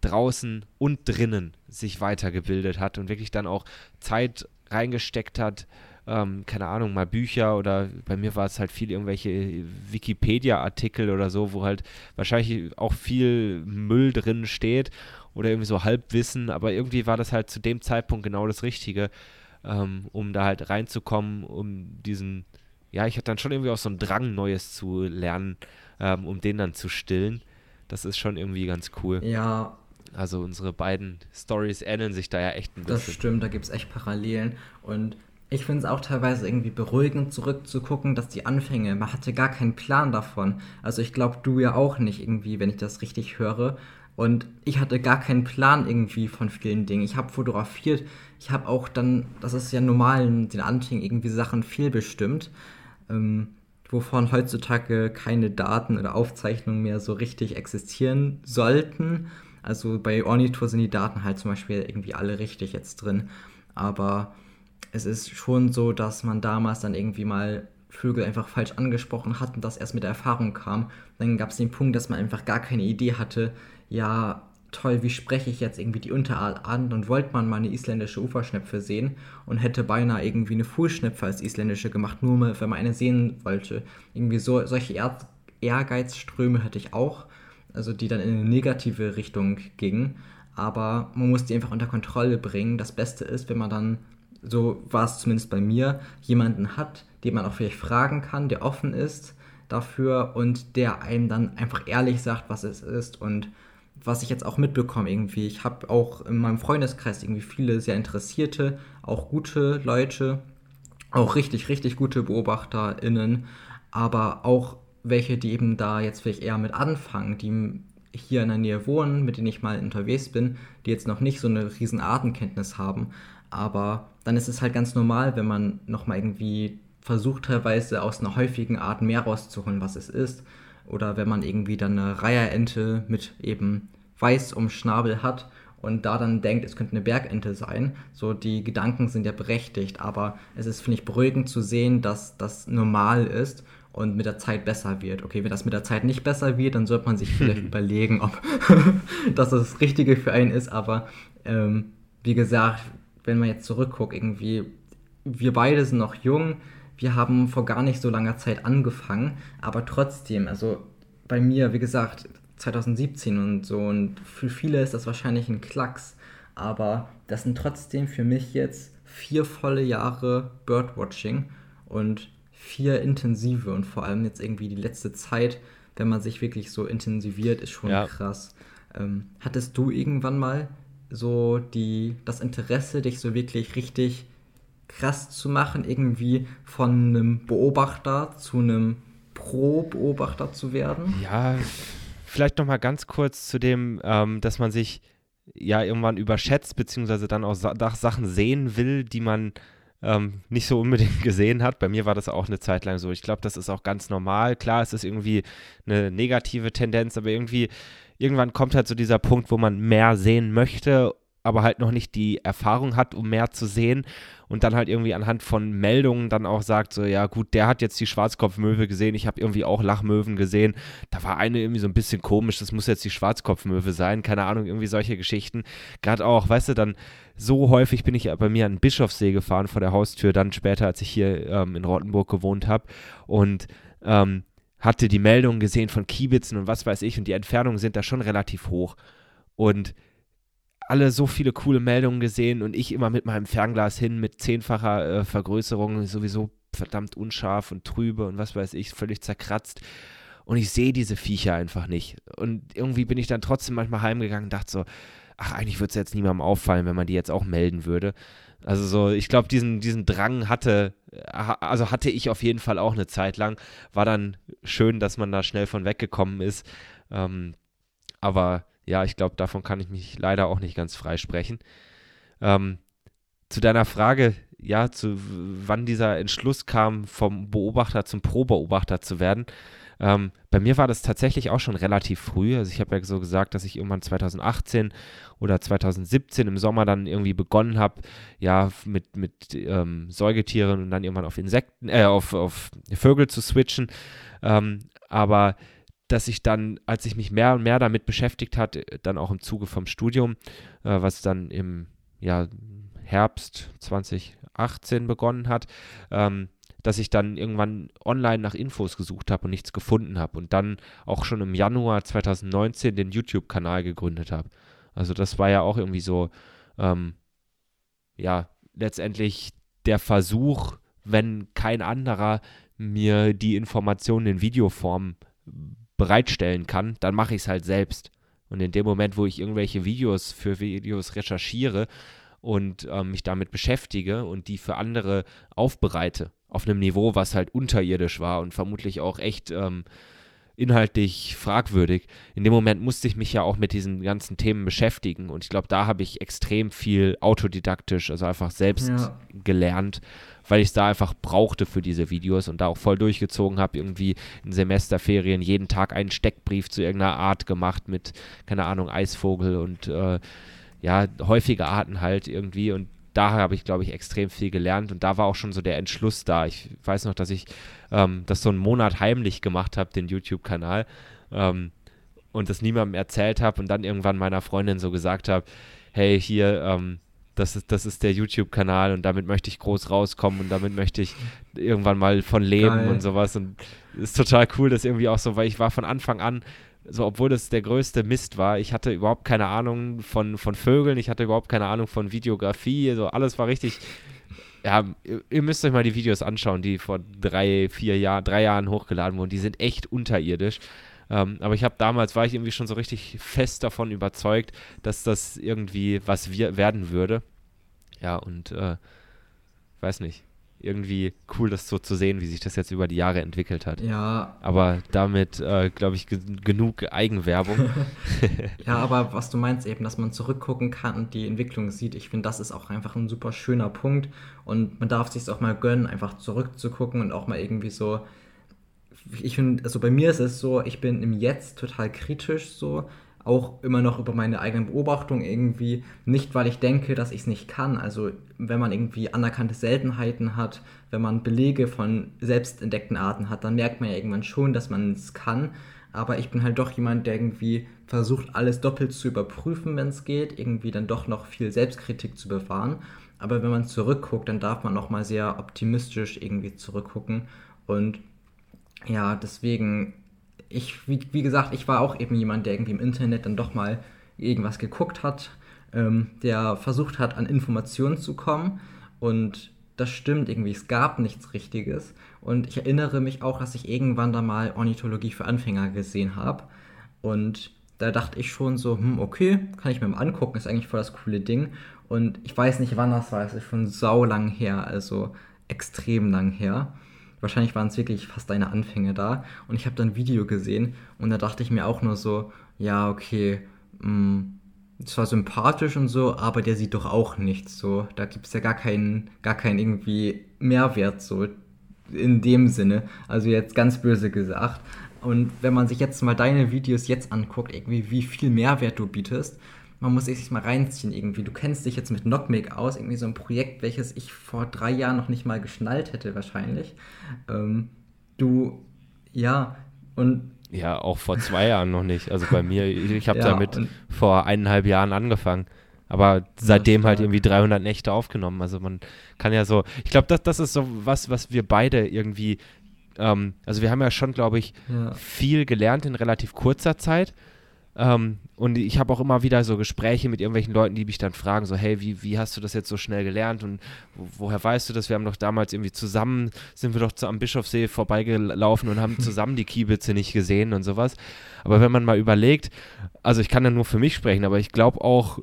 draußen und drinnen sich weitergebildet hat und wirklich dann auch Zeit reingesteckt hat, ähm, keine Ahnung, mal Bücher oder bei mir war es halt viel irgendwelche Wikipedia-Artikel oder so, wo halt wahrscheinlich auch viel Müll drin steht oder irgendwie so Halbwissen, aber irgendwie war das halt zu dem Zeitpunkt genau das Richtige, ähm, um da halt reinzukommen, um diesen, ja, ich hatte dann schon irgendwie auch so einen Drang, Neues zu lernen, ähm, um den dann zu stillen. Das ist schon irgendwie ganz cool. Ja, also unsere beiden Stories ähneln sich da ja echt ein bisschen. Das stimmt, da gibt es echt Parallelen. Und ich finde es auch teilweise irgendwie beruhigend zurückzugucken, dass die Anfänge, man hatte gar keinen Plan davon. Also ich glaube, du ja auch nicht irgendwie, wenn ich das richtig höre. Und ich hatte gar keinen Plan irgendwie von vielen Dingen. Ich habe fotografiert, ich habe auch dann, das ist ja normal in den Anfängen, irgendwie Sachen fehlbestimmt, ähm, wovon heutzutage keine Daten oder Aufzeichnungen mehr so richtig existieren sollten. Also bei Ornithor sind die Daten halt zum Beispiel irgendwie alle richtig jetzt drin. Aber es ist schon so, dass man damals dann irgendwie mal Vögel einfach falsch angesprochen hat und das erst mit der Erfahrung kam. Dann gab es den Punkt, dass man einfach gar keine Idee hatte, ja, toll, wie spreche ich jetzt irgendwie die Unterart an und wollte man mal eine isländische Uferschnepfe sehen und hätte beinahe irgendwie eine Fußschnepfe als isländische gemacht, nur mal, wenn man eine sehen wollte. Irgendwie so, solche Ehrgeizströme hatte ich auch, also die dann in eine negative Richtung gingen. Aber man muss die einfach unter Kontrolle bringen. Das Beste ist, wenn man dann so war es zumindest bei mir, jemanden hat, den man auch vielleicht fragen kann, der offen ist dafür und der einem dann einfach ehrlich sagt, was es ist und was ich jetzt auch mitbekomme irgendwie. Ich habe auch in meinem Freundeskreis irgendwie viele sehr interessierte, auch gute Leute, auch richtig, richtig gute BeobachterInnen, aber auch welche, die eben da jetzt vielleicht eher mit anfangen, die hier in der Nähe wohnen, mit denen ich mal unterwegs bin, die jetzt noch nicht so eine riesen Artenkenntnis haben. Aber dann ist es halt ganz normal, wenn man nochmal irgendwie versucht, teilweise aus einer häufigen Art mehr rauszuholen, was es ist. Oder wenn man irgendwie dann eine Reiherente mit eben weiß um Schnabel hat und da dann denkt, es könnte eine Bergente sein. So, die Gedanken sind ja berechtigt, aber es ist, finde ich, beruhigend zu sehen, dass das normal ist und mit der Zeit besser wird. Okay, wenn das mit der Zeit nicht besser wird, dann sollte man sich vielleicht überlegen, ob das das Richtige für einen ist, aber ähm, wie gesagt, wenn man jetzt zurückguckt, irgendwie, wir beide sind noch jung, wir haben vor gar nicht so langer Zeit angefangen, aber trotzdem, also bei mir, wie gesagt, 2017 und so, und für viele ist das wahrscheinlich ein Klacks, aber das sind trotzdem für mich jetzt vier volle Jahre Birdwatching und vier intensive und vor allem jetzt irgendwie die letzte Zeit, wenn man sich wirklich so intensiviert, ist schon ja. krass. Ähm, hattest du irgendwann mal so die, das Interesse, dich so wirklich richtig krass zu machen, irgendwie von einem Beobachter zu einem Pro-Beobachter zu werden? Ja, vielleicht noch mal ganz kurz zu dem, ähm, dass man sich ja irgendwann überschätzt, beziehungsweise dann auch Sa Sachen sehen will, die man ähm, nicht so unbedingt gesehen hat. Bei mir war das auch eine Zeit lang so. Ich glaube, das ist auch ganz normal. Klar, es ist irgendwie eine negative Tendenz, aber irgendwie irgendwann kommt halt so dieser Punkt, wo man mehr sehen möchte, aber halt noch nicht die Erfahrung hat, um mehr zu sehen und dann halt irgendwie anhand von Meldungen dann auch sagt, so ja gut, der hat jetzt die Schwarzkopfmöwe gesehen, ich habe irgendwie auch Lachmöwen gesehen, da war eine irgendwie so ein bisschen komisch, das muss jetzt die Schwarzkopfmöwe sein, keine Ahnung, irgendwie solche Geschichten. Gerade auch, weißt du, dann so häufig bin ich bei mir an Bischofssee gefahren vor der Haustür, dann später, als ich hier ähm, in Rottenburg gewohnt habe und ähm, hatte die Meldungen gesehen von Kiebitzen und was weiß ich und die Entfernungen sind da schon relativ hoch. Und alle so viele coole Meldungen gesehen und ich immer mit meinem Fernglas hin mit zehnfacher äh, Vergrößerung, sowieso verdammt unscharf und trübe und was weiß ich, völlig zerkratzt. Und ich sehe diese Viecher einfach nicht. Und irgendwie bin ich dann trotzdem manchmal heimgegangen und dachte so, ach, eigentlich würde es jetzt niemandem auffallen, wenn man die jetzt auch melden würde. Also so, ich glaube, diesen, diesen Drang hatte, also hatte ich auf jeden Fall auch eine Zeit lang. War dann schön, dass man da schnell von weggekommen ist. Ähm, aber ja, ich glaube, davon kann ich mich leider auch nicht ganz freisprechen. Ähm, zu deiner Frage, ja, zu wann dieser Entschluss kam, vom Beobachter zum Pro-Beobachter zu werden. Ähm, bei mir war das tatsächlich auch schon relativ früh. Also ich habe ja so gesagt, dass ich irgendwann 2018 oder 2017 im Sommer dann irgendwie begonnen habe, ja, mit, mit ähm, Säugetieren und dann irgendwann auf Insekten, äh, auf, auf Vögel zu switchen. Ähm, aber dass ich dann, als ich mich mehr und mehr damit beschäftigt hat, dann auch im Zuge vom Studium, äh, was dann im ja, Herbst 2018 begonnen hat, ähm, dass ich dann irgendwann online nach Infos gesucht habe und nichts gefunden habe und dann auch schon im Januar 2019 den YouTube-Kanal gegründet habe. Also das war ja auch irgendwie so, ähm, ja, letztendlich der Versuch, wenn kein anderer mir die Informationen in Videoform bereitstellen kann, dann mache ich es halt selbst. Und in dem Moment, wo ich irgendwelche Videos für Videos recherchiere und äh, mich damit beschäftige und die für andere aufbereite, auf einem Niveau, was halt unterirdisch war und vermutlich auch echt ähm, inhaltlich fragwürdig. In dem Moment musste ich mich ja auch mit diesen ganzen Themen beschäftigen und ich glaube, da habe ich extrem viel autodidaktisch, also einfach selbst ja. gelernt, weil ich es da einfach brauchte für diese Videos und da auch voll durchgezogen habe, irgendwie in Semesterferien jeden Tag einen Steckbrief zu irgendeiner Art gemacht mit, keine Ahnung, Eisvogel und äh, ja, häufige Arten halt irgendwie und da habe ich, glaube ich, extrem viel gelernt und da war auch schon so der Entschluss da. Ich weiß noch, dass ich ähm, das so einen Monat heimlich gemacht habe, den YouTube-Kanal, ähm, und das niemandem erzählt habe und dann irgendwann meiner Freundin so gesagt habe, hey, hier, ähm, das ist, das ist der YouTube-Kanal und damit möchte ich groß rauskommen und damit möchte ich irgendwann mal von leben Geil. und sowas. Und ist total cool, das irgendwie auch so, weil ich war von Anfang an so obwohl das der größte Mist war, ich hatte überhaupt keine Ahnung von, von Vögeln, ich hatte überhaupt keine Ahnung von Videografie, so alles war richtig. Ja, ihr müsst euch mal die Videos anschauen, die vor drei, vier Jahren, drei Jahren hochgeladen wurden. Die sind echt unterirdisch. Ähm, aber ich habe damals, war ich irgendwie schon so richtig fest davon überzeugt, dass das irgendwie was wir werden würde. Ja, und äh, weiß nicht irgendwie cool, das so zu sehen, wie sich das jetzt über die Jahre entwickelt hat. Ja. Aber damit, äh, glaube ich, genug Eigenwerbung. ja, aber was du meinst eben, dass man zurückgucken kann und die Entwicklung sieht, ich finde, das ist auch einfach ein super schöner Punkt und man darf sich auch mal gönnen, einfach zurückzugucken und auch mal irgendwie so. Ich finde, also bei mir ist es so, ich bin im Jetzt total kritisch so auch immer noch über meine eigenen Beobachtungen irgendwie. Nicht, weil ich denke, dass ich es nicht kann. Also wenn man irgendwie anerkannte Seltenheiten hat, wenn man Belege von selbst entdeckten Arten hat, dann merkt man ja irgendwann schon, dass man es kann. Aber ich bin halt doch jemand, der irgendwie versucht, alles doppelt zu überprüfen, wenn es geht, irgendwie dann doch noch viel Selbstkritik zu bewahren. Aber wenn man zurückguckt, dann darf man noch mal sehr optimistisch irgendwie zurückgucken. Und ja, deswegen ich, wie, wie gesagt, ich war auch eben jemand, der irgendwie im Internet dann doch mal irgendwas geguckt hat, ähm, der versucht hat, an Informationen zu kommen. Und das stimmt irgendwie, es gab nichts Richtiges. Und ich erinnere mich auch, dass ich irgendwann da mal Ornithologie für Anfänger gesehen habe. Und da dachte ich schon so, hm, okay, kann ich mir mal angucken, ist eigentlich voll das coole Ding. Und ich weiß nicht, wann das war, es ist schon sau lang her, also extrem lang her. Wahrscheinlich waren es wirklich fast deine Anfänge da. Und ich habe dann ein Video gesehen und da dachte ich mir auch nur so, ja, okay, mh, mm, zwar sympathisch und so, aber der sieht doch auch nichts so. Da gibt es ja gar keinen, gar keinen irgendwie Mehrwert so in dem Sinne. Also jetzt ganz böse gesagt. Und wenn man sich jetzt mal deine Videos jetzt anguckt, irgendwie wie viel Mehrwert du bietest, man muss sich mal reinziehen irgendwie. Du kennst dich jetzt mit Knockmake aus, irgendwie so ein Projekt, welches ich vor drei Jahren noch nicht mal geschnallt hätte wahrscheinlich. Ähm, du, ja, und... Ja, auch vor zwei Jahren noch nicht. Also bei mir, ich habe ja, damit vor eineinhalb Jahren angefangen. Aber seitdem halt irgendwie 300 Nächte aufgenommen. Also man kann ja so, ich glaube, das, das ist so was, was wir beide irgendwie, ähm, also wir haben ja schon, glaube ich, ja. viel gelernt in relativ kurzer Zeit. Ähm, und ich habe auch immer wieder so Gespräche mit irgendwelchen Leuten, die mich dann fragen, so, hey, wie, wie hast du das jetzt so schnell gelernt und wo, woher weißt du das? Wir haben doch damals irgendwie zusammen, sind wir doch zu, am Bischofssee vorbeigelaufen und haben zusammen die Kiebitze nicht gesehen und sowas. Aber wenn man mal überlegt, also ich kann ja nur für mich sprechen, aber ich glaube auch,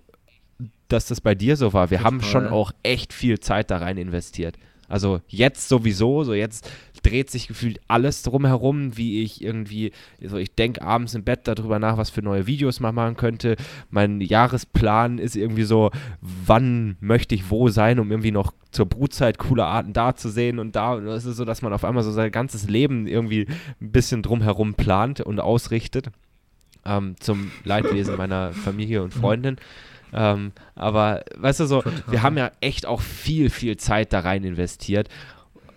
dass das bei dir so war. Wir Total. haben schon auch echt viel Zeit da rein investiert. Also jetzt sowieso, so jetzt dreht sich gefühlt alles drumherum, wie ich irgendwie, so ich denke abends im Bett darüber nach, was für neue Videos man machen könnte. Mein Jahresplan ist irgendwie so, wann möchte ich wo sein, um irgendwie noch zur Brutzeit coole Arten da zu sehen und da. Und es ist so, dass man auf einmal so sein ganzes Leben irgendwie ein bisschen drumherum plant und ausrichtet. Ähm, zum Leidwesen meiner Familie und Freundin. Ähm, aber weißt du so, Total. wir haben ja echt auch viel, viel Zeit da rein investiert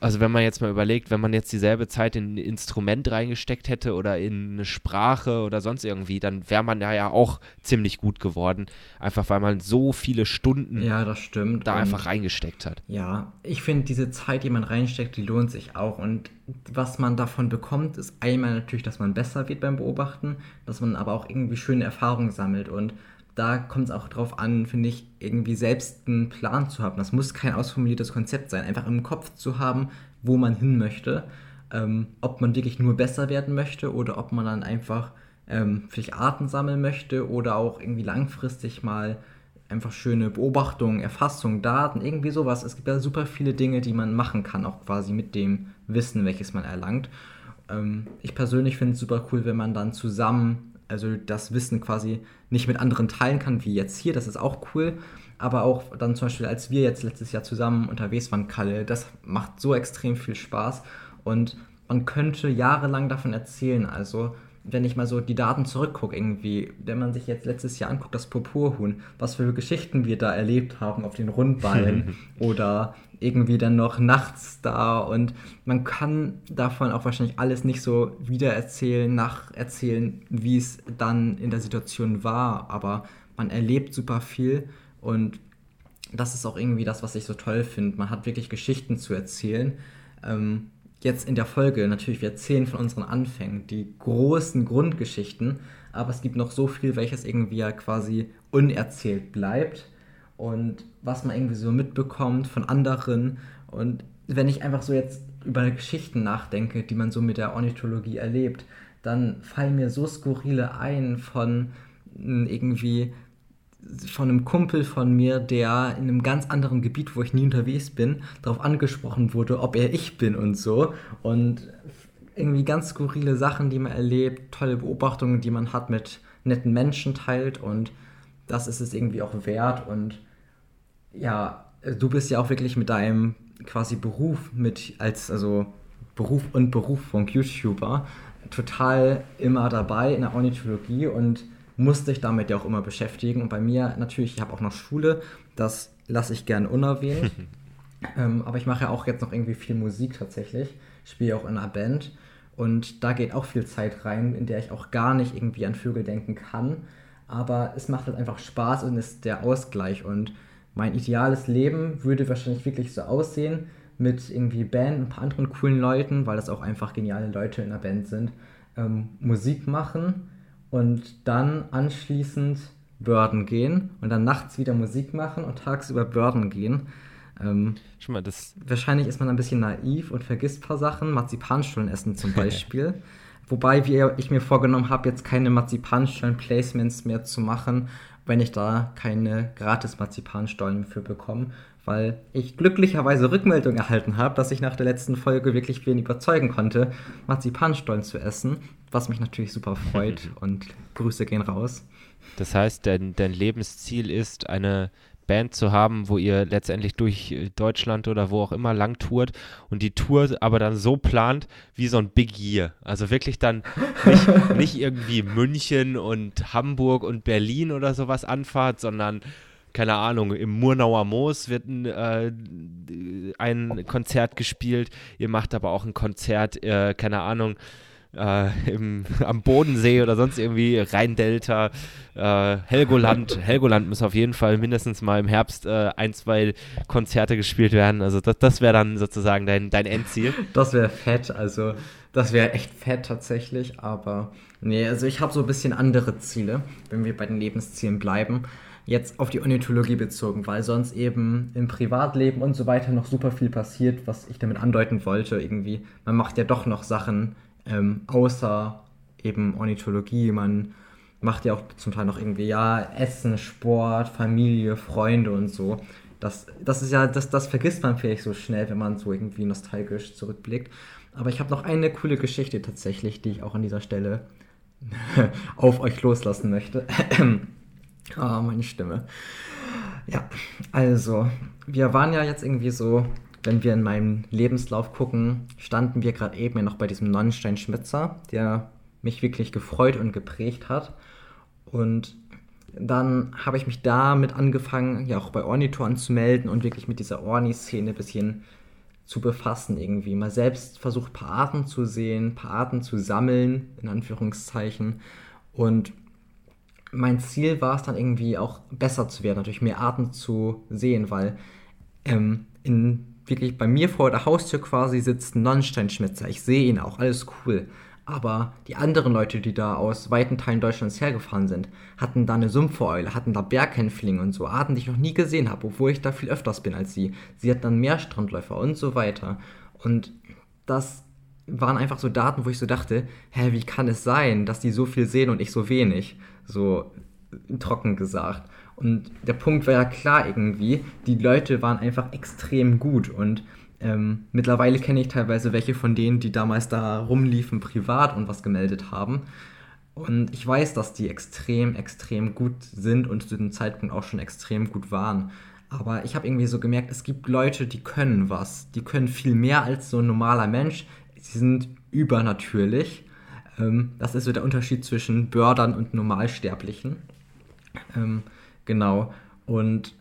also wenn man jetzt mal überlegt, wenn man jetzt dieselbe Zeit in ein Instrument reingesteckt hätte oder in eine Sprache oder sonst irgendwie, dann wäre man da ja auch ziemlich gut geworden. Einfach weil man so viele Stunden ja, das stimmt. da und einfach reingesteckt hat. Ja, ich finde, diese Zeit, die man reinsteckt, die lohnt sich auch. Und was man davon bekommt, ist einmal natürlich, dass man besser wird beim Beobachten, dass man aber auch irgendwie schöne Erfahrungen sammelt. Und da kommt es auch drauf an, finde ich, irgendwie selbst einen Plan zu haben. Das muss kein ausformuliertes Konzept sein. Einfach im Kopf zu haben, wo man hin möchte. Ähm, ob man wirklich nur besser werden möchte oder ob man dann einfach ähm, vielleicht Arten sammeln möchte oder auch irgendwie langfristig mal einfach schöne Beobachtungen, Erfassungen, Daten, irgendwie sowas. Es gibt ja super viele Dinge, die man machen kann, auch quasi mit dem Wissen, welches man erlangt. Ähm, ich persönlich finde es super cool, wenn man dann zusammen also das Wissen quasi nicht mit anderen teilen kann, wie jetzt hier, das ist auch cool. Aber auch dann zum Beispiel, als wir jetzt letztes Jahr zusammen unterwegs waren, Kalle, das macht so extrem viel Spaß und man könnte jahrelang davon erzählen. Also wenn ich mal so die Daten zurückgucke, irgendwie, wenn man sich jetzt letztes Jahr anguckt, das Purpurhuhn, was für Geschichten wir da erlebt haben auf den Rundballen oder irgendwie dann noch nachts da und man kann davon auch wahrscheinlich alles nicht so wiedererzählen, nacherzählen, wie es dann in der Situation war, aber man erlebt super viel und das ist auch irgendwie das, was ich so toll finde. Man hat wirklich Geschichten zu erzählen. Ähm, jetzt in der Folge, natürlich, wir erzählen von unseren Anfängen, die großen Grundgeschichten, aber es gibt noch so viel, welches irgendwie ja quasi unerzählt bleibt und was man irgendwie so mitbekommt von anderen. Und wenn ich einfach so jetzt über Geschichten nachdenke, die man so mit der Ornithologie erlebt, dann fallen mir so skurrile ein von hm, irgendwie von einem Kumpel von mir, der in einem ganz anderen Gebiet, wo ich nie unterwegs bin, darauf angesprochen wurde, ob er ich bin und so. Und irgendwie ganz skurrile Sachen, die man erlebt, tolle Beobachtungen, die man hat mit netten Menschen teilt und das ist es irgendwie auch wert und ja, du bist ja auch wirklich mit deinem quasi Beruf mit als also Beruf und Beruf von YouTuber total immer dabei in der Ornithologie und musste dich damit ja auch immer beschäftigen. Und bei mir natürlich, ich habe auch noch Schule, das lasse ich gerne unerwähnt. ähm, aber ich mache ja auch jetzt noch irgendwie viel Musik tatsächlich. Ich spiele auch in einer Band und da geht auch viel Zeit rein, in der ich auch gar nicht irgendwie an Vögel denken kann. Aber es macht halt einfach Spaß und ist der Ausgleich und mein ideales Leben würde wahrscheinlich wirklich so aussehen mit irgendwie Band, ein paar anderen coolen Leuten, weil das auch einfach geniale Leute in der Band sind, ähm, Musik machen und dann anschließend Börden gehen und dann nachts wieder Musik machen und tagsüber Börden gehen. Ähm, Schon mal, das wahrscheinlich ist man ein bisschen naiv und vergisst ein paar Sachen, Marzipanstullen essen zum Beispiel. Wobei wie ich mir vorgenommen habe, jetzt keine Marzipanstullen-Placements mehr zu machen, wenn ich da keine gratis Marzipanstollen für bekomme, weil ich glücklicherweise Rückmeldung erhalten habe, dass ich nach der letzten Folge wirklich wen überzeugen konnte, Marzipanstollen zu essen, was mich natürlich super freut und Grüße gehen raus. Das heißt, dein, dein Lebensziel ist, eine Band zu haben, wo ihr letztendlich durch äh, Deutschland oder wo auch immer lang tourt und die Tour aber dann so plant wie so ein Big Year. Also wirklich dann nicht, nicht irgendwie München und Hamburg und Berlin oder sowas anfahrt, sondern keine Ahnung, im Murnauer Moos wird ein, äh, ein Konzert gespielt, ihr macht aber auch ein Konzert, äh, keine Ahnung, äh, im, am Bodensee oder sonst irgendwie Rheindelta, äh, Helgoland. Helgoland muss auf jeden Fall mindestens mal im Herbst äh, ein, zwei Konzerte gespielt werden. Also das, das wäre dann sozusagen dein, dein Endziel. Das wäre fett. Also Das wäre echt fett tatsächlich, aber nee, also ich habe so ein bisschen andere Ziele, wenn wir bei den Lebenszielen bleiben. Jetzt auf die Ornithologie bezogen, weil sonst eben im Privatleben und so weiter noch super viel passiert, was ich damit andeuten wollte. Irgendwie, man macht ja doch noch Sachen ähm, außer eben Ornithologie. Man macht ja auch zum Teil noch irgendwie, ja, Essen, Sport, Familie, Freunde und so. Das, das ist ja, das, das vergisst man vielleicht so schnell, wenn man so irgendwie nostalgisch zurückblickt. Aber ich habe noch eine coole Geschichte tatsächlich, die ich auch an dieser Stelle auf euch loslassen möchte. Ah, oh, meine Stimme. Ja, also, wir waren ja jetzt irgendwie so, wenn wir in meinem Lebenslauf gucken, standen wir gerade eben ja noch bei diesem Nonnenstein-Schmitzer, der mich wirklich gefreut und geprägt hat. Und dann habe ich mich damit angefangen, ja auch bei Ornito anzumelden und wirklich mit dieser Orni-Szene ein bisschen zu befassen irgendwie. Mal selbst versucht, paar Arten zu sehen, paar Arten zu sammeln, in Anführungszeichen. Und mein Ziel war es dann irgendwie auch besser zu werden, natürlich mehr Arten zu sehen, weil ähm, in, wirklich bei mir vor der Haustür quasi sitzt ein Nonnensteinschmitzer. Ich sehe ihn auch, alles cool. Aber die anderen Leute, die da aus weiten Teilen Deutschlands hergefahren sind, hatten da eine Sumpfeule, hatten da Berghänflinge und so, Arten, die ich noch nie gesehen habe, obwohl ich da viel öfters bin als sie. Sie hatten dann Meerstrandläufer und so weiter. Und das waren einfach so Daten, wo ich so dachte, hä, wie kann es sein, dass die so viel sehen und ich so wenig? So trocken gesagt. Und der Punkt war ja klar irgendwie, die Leute waren einfach extrem gut und ähm, mittlerweile kenne ich teilweise welche von denen, die damals da rumliefen privat und was gemeldet haben. Und ich weiß, dass die extrem, extrem gut sind und zu dem Zeitpunkt auch schon extrem gut waren. Aber ich habe irgendwie so gemerkt, es gibt Leute, die können was. Die können viel mehr als so ein normaler Mensch. Sie sind übernatürlich. Ähm, das ist so der Unterschied zwischen Bördern und Normalsterblichen. Ähm, genau. Und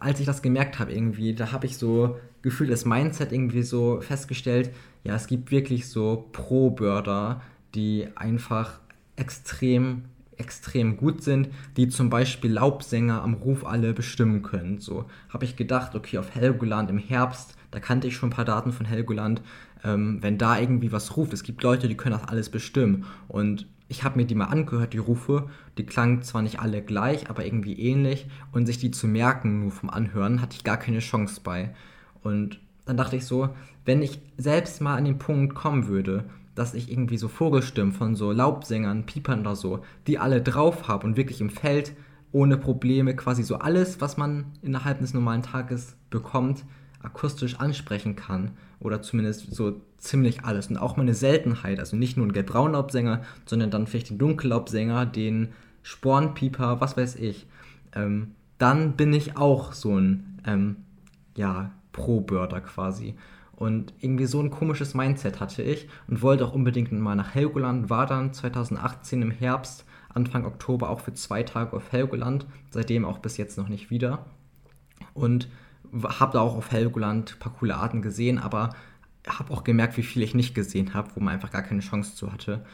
als ich das gemerkt habe, irgendwie, da habe ich so gefühlt das Mindset irgendwie so festgestellt, ja, es gibt wirklich so Pro-Börder, die einfach extrem, extrem gut sind, die zum Beispiel Laubsänger am Ruf alle bestimmen können. So habe ich gedacht, okay, auf Helgoland im Herbst, da kannte ich schon ein paar Daten von Helgoland, ähm, wenn da irgendwie was ruft, es gibt Leute, die können das alles bestimmen. Und ich habe mir die mal angehört, die Rufe, die klangen zwar nicht alle gleich, aber irgendwie ähnlich und sich die zu merken nur vom Anhören, hatte ich gar keine Chance bei. Und dann dachte ich so, wenn ich selbst mal an den Punkt kommen würde, dass ich irgendwie so Vogelstimmen von so Laubsängern, Piepern oder so, die alle drauf habe und wirklich im Feld ohne Probleme quasi so alles, was man innerhalb des normalen Tages bekommt, akustisch ansprechen kann. Oder zumindest so ziemlich alles. Und auch meine Seltenheit, also nicht nur ein Gelbbraunlaubsänger, sondern dann vielleicht den Dunkellaubsänger, den Spornpieper, was weiß ich. Ähm, dann bin ich auch so ein, ähm, ja, Pro-Börder quasi. Und irgendwie so ein komisches Mindset hatte ich und wollte auch unbedingt mal nach Helgoland. War dann 2018 im Herbst, Anfang Oktober auch für zwei Tage auf Helgoland. Seitdem auch bis jetzt noch nicht wieder. Und habe da auch auf Helgoland ein paar coole Arten gesehen, aber habe auch gemerkt, wie viel ich nicht gesehen habe, wo man einfach gar keine Chance zu hatte.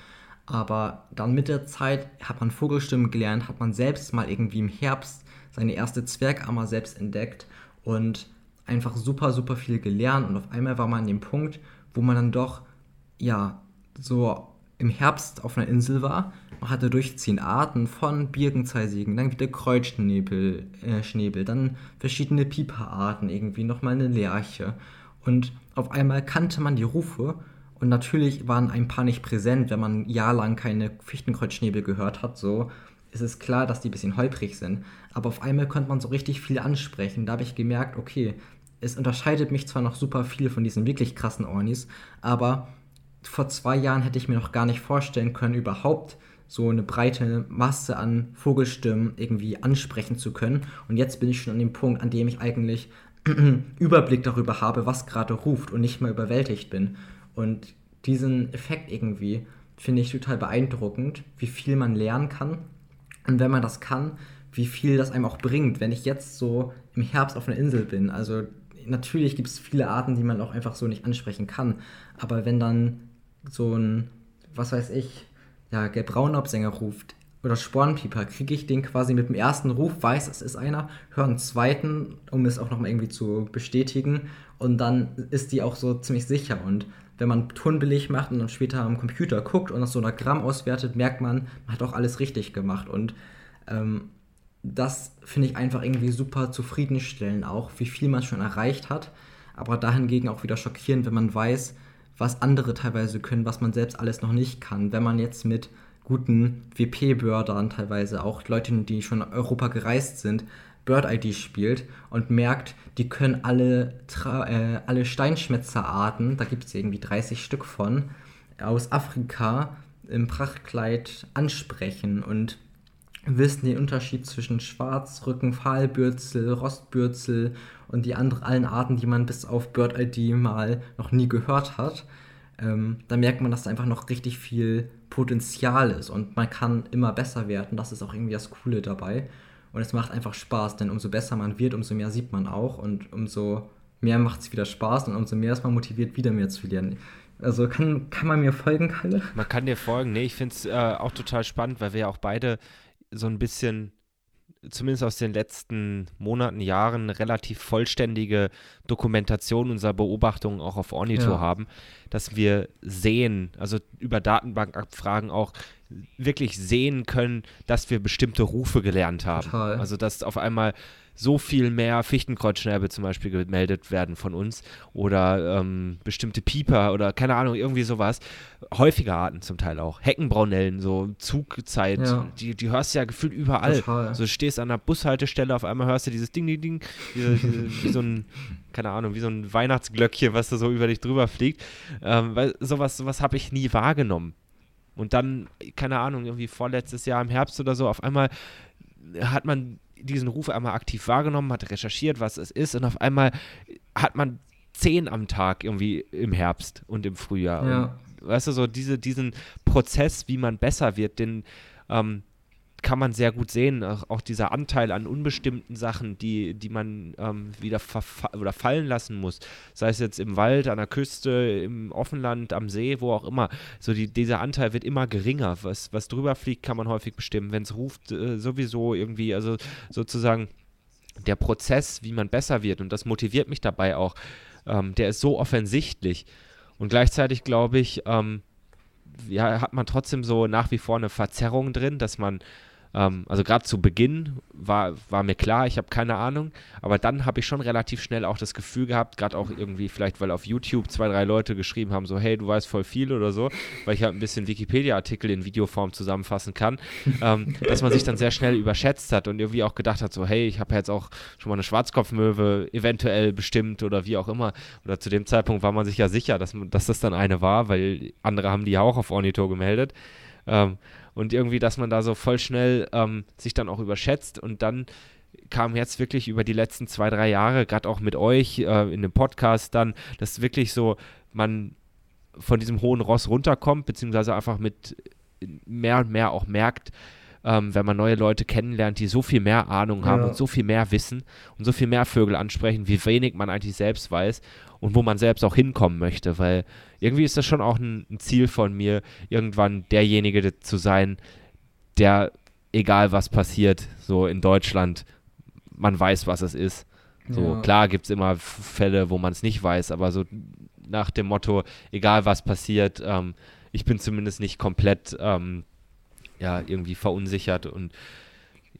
Aber dann mit der Zeit hat man Vogelstimmen gelernt, hat man selbst mal irgendwie im Herbst seine erste Zwergammer selbst entdeckt und einfach super, super viel gelernt und auf einmal war man an dem Punkt, wo man dann doch, ja, so im Herbst auf einer Insel war. Man hatte durchziehend Arten von Birkenzeisigen, dann wieder Kreuzschnäbel, äh, Schnäbel, dann verschiedene Pieperarten, irgendwie nochmal eine Lerche. Und auf einmal kannte man die Rufe und natürlich waren ein paar nicht präsent, wenn man jahrelang keine Fichtenkreuzschnäbel gehört hat, so ist es klar, dass die ein bisschen holprig sind. Aber auf einmal konnte man so richtig viel ansprechen. Da habe ich gemerkt, okay, es unterscheidet mich zwar noch super viel von diesen wirklich krassen Ornis, aber vor zwei Jahren hätte ich mir noch gar nicht vorstellen können, überhaupt so eine breite Masse an Vogelstimmen irgendwie ansprechen zu können. Und jetzt bin ich schon an dem Punkt, an dem ich eigentlich Überblick darüber habe, was gerade ruft und nicht mehr überwältigt bin. Und diesen Effekt irgendwie finde ich total beeindruckend, wie viel man lernen kann. Und wenn man das kann, wie viel das einem auch bringt, wenn ich jetzt so im Herbst auf einer Insel bin. Also natürlich gibt es viele Arten, die man auch einfach so nicht ansprechen kann. Aber wenn dann so ein, was weiß ich, ja, Gelbbraunlaubsänger ruft oder Spornpieper, kriege ich den quasi mit dem ersten Ruf, weiß, es ist einer, höre einen zweiten, um es auch nochmal irgendwie zu bestätigen. Und dann ist die auch so ziemlich sicher. Und wenn man Tonbeleg macht und dann später am Computer guckt und das Sonogramm auswertet, merkt man, man hat auch alles richtig gemacht. Und ähm, das finde ich einfach irgendwie super zufriedenstellend, auch wie viel man schon erreicht hat. Aber dahingegen auch wieder schockierend, wenn man weiß, was andere teilweise können, was man selbst alles noch nicht kann. Wenn man jetzt mit guten WP-Bördern teilweise, auch Leute, die schon Europa gereist sind, Bird-ID spielt und merkt, die können alle, äh, alle Steinschmetzerarten, da gibt es irgendwie 30 Stück von, aus Afrika im Prachtkleid ansprechen und wissen den Unterschied zwischen Schwarzrücken, Pfahlbürzel, Rostbürzel und die anderen allen Arten, die man bis auf Bird ID mal noch nie gehört hat. Ähm, da merkt man, dass da einfach noch richtig viel Potenzial ist und man kann immer besser werden. Das ist auch irgendwie das Coole dabei. Und es macht einfach Spaß, denn umso besser man wird, umso mehr sieht man auch und umso mehr macht es wieder Spaß und umso mehr ist man motiviert, wieder mehr zu lernen. Also kann, kann man mir folgen, Kalle? Man kann dir folgen. Nee, ich finde es äh, auch total spannend, weil wir ja auch beide so ein bisschen, zumindest aus den letzten Monaten, Jahren, relativ vollständige Dokumentation unserer Beobachtungen auch auf Ornito ja. haben, dass wir sehen, also über Datenbankabfragen auch wirklich sehen können, dass wir bestimmte Rufe gelernt haben. Total. Also dass auf einmal so viel mehr Fichtenkreuzschnäbe zum Beispiel gemeldet werden von uns oder ähm, bestimmte Pieper oder keine Ahnung, irgendwie sowas. Häufige Arten zum Teil auch. Heckenbraunellen, so Zugzeit, ja. die, die hörst du ja gefühlt überall. Total. So du stehst an der Bushaltestelle, auf einmal hörst du dieses Ding, Ding, Ding, diese, diese, wie so ein, keine Ahnung, wie so ein Weihnachtsglöckchen, was da so über dich drüber fliegt. Ähm, weil sowas, sowas habe ich nie wahrgenommen. Und dann, keine Ahnung, irgendwie vorletztes Jahr im Herbst oder so, auf einmal hat man diesen Ruf einmal aktiv wahrgenommen, hat recherchiert, was es ist und auf einmal hat man zehn am Tag irgendwie im Herbst und im Frühjahr. Ja. Und, weißt du, so diese, diesen Prozess, wie man besser wird, den ähm, kann man sehr gut sehen. Auch, dieser Anteil an unbestimmten Sachen, die, die man ähm, wieder oder fallen lassen muss. Sei es jetzt im Wald, an der Küste, im Offenland, am See, wo auch immer. So die, dieser Anteil wird immer geringer. Was, was drüber fliegt, kann man häufig bestimmen. Wenn es ruft, äh, sowieso irgendwie, also sozusagen der Prozess, wie man besser wird. Und das motiviert mich dabei auch. Ähm, der ist so offensichtlich. Und gleichzeitig glaube ich, ähm, ja, hat man trotzdem so nach wie vor eine Verzerrung drin, dass man ähm, also gerade zu Beginn war, war mir klar, ich habe keine Ahnung, aber dann habe ich schon relativ schnell auch das Gefühl gehabt, gerade auch irgendwie vielleicht, weil auf YouTube zwei, drei Leute geschrieben haben, so hey, du weißt voll viel oder so, weil ich halt ein bisschen Wikipedia-Artikel in Videoform zusammenfassen kann, ähm, dass man sich dann sehr schnell überschätzt hat und irgendwie auch gedacht hat, so hey, ich habe jetzt auch schon mal eine Schwarzkopfmöwe eventuell bestimmt oder wie auch immer. Oder zu dem Zeitpunkt war man sich ja sicher, dass, dass das dann eine war, weil andere haben die ja auch auf Ornito gemeldet. Ähm, und irgendwie, dass man da so voll schnell ähm, sich dann auch überschätzt und dann kam jetzt wirklich über die letzten zwei, drei Jahre, gerade auch mit euch äh, in dem Podcast dann, dass wirklich so man von diesem hohen Ross runterkommt, beziehungsweise einfach mit mehr und mehr auch merkt, ähm, wenn man neue Leute kennenlernt, die so viel mehr Ahnung haben ja. und so viel mehr wissen und so viel mehr Vögel ansprechen, wie wenig man eigentlich selbst weiß und wo man selbst auch hinkommen möchte, weil irgendwie ist das schon auch ein, ein Ziel von mir, irgendwann derjenige zu sein, der, egal was passiert, so in Deutschland, man weiß, was es ist. So, ja. klar gibt es immer Fälle, wo man es nicht weiß, aber so nach dem Motto, egal was passiert, ähm, ich bin zumindest nicht komplett ähm, ja, irgendwie verunsichert und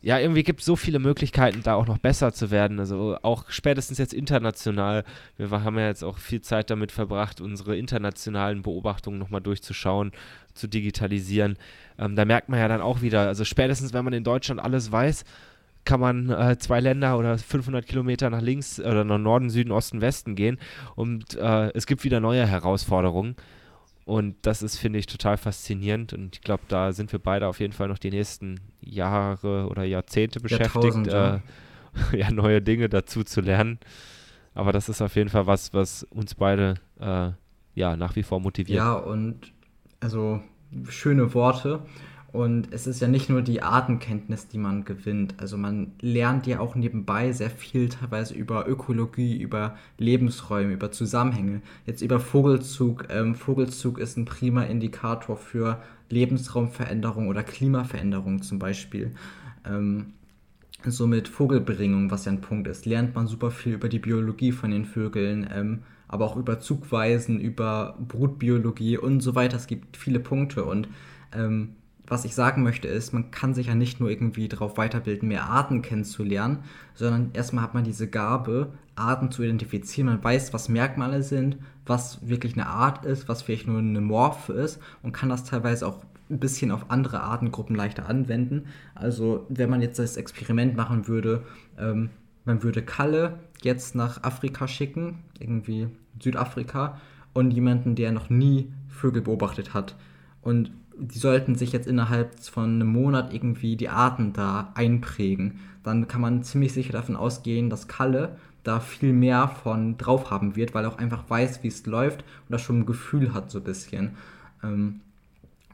ja, irgendwie gibt es so viele Möglichkeiten, da auch noch besser zu werden. Also auch spätestens jetzt international. Wir haben ja jetzt auch viel Zeit damit verbracht, unsere internationalen Beobachtungen nochmal durchzuschauen, zu digitalisieren. Ähm, da merkt man ja dann auch wieder, also spätestens wenn man in Deutschland alles weiß, kann man äh, zwei Länder oder 500 Kilometer nach links oder nach Norden, Süden, Osten, Westen gehen und äh, es gibt wieder neue Herausforderungen. Und das ist, finde ich, total faszinierend. Und ich glaube, da sind wir beide auf jeden Fall noch die nächsten Jahre oder Jahrzehnte beschäftigt, äh, ja, neue Dinge dazu zu lernen. Aber das ist auf jeden Fall was, was uns beide äh, ja nach wie vor motiviert. Ja, und also schöne Worte. Und es ist ja nicht nur die Artenkenntnis, die man gewinnt. Also man lernt ja auch nebenbei sehr viel teilweise über Ökologie, über Lebensräume, über Zusammenhänge. Jetzt über Vogelzug. Ähm, Vogelzug ist ein prima Indikator für Lebensraumveränderung oder Klimaveränderung zum Beispiel. Ähm, so mit Vogelbringung, was ja ein Punkt ist, lernt man super viel über die Biologie von den Vögeln. Ähm, aber auch über Zugweisen, über Brutbiologie und so weiter. Es gibt viele Punkte und ähm, was ich sagen möchte ist, man kann sich ja nicht nur irgendwie darauf weiterbilden, mehr Arten kennenzulernen, sondern erstmal hat man diese Gabe, Arten zu identifizieren. Man weiß, was Merkmale sind, was wirklich eine Art ist, was vielleicht nur eine Morphe ist und kann das teilweise auch ein bisschen auf andere Artengruppen leichter anwenden. Also wenn man jetzt das Experiment machen würde, ähm, man würde Kalle jetzt nach Afrika schicken, irgendwie Südafrika, und jemanden, der noch nie Vögel beobachtet hat. Und die sollten sich jetzt innerhalb von einem Monat irgendwie die Arten da einprägen. Dann kann man ziemlich sicher davon ausgehen, dass Kalle da viel mehr von drauf haben wird, weil er auch einfach weiß, wie es läuft und das schon ein Gefühl hat so ein bisschen. Ähm,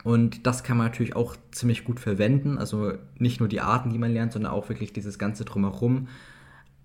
und das kann man natürlich auch ziemlich gut verwenden. Also nicht nur die Arten, die man lernt, sondern auch wirklich dieses Ganze drumherum.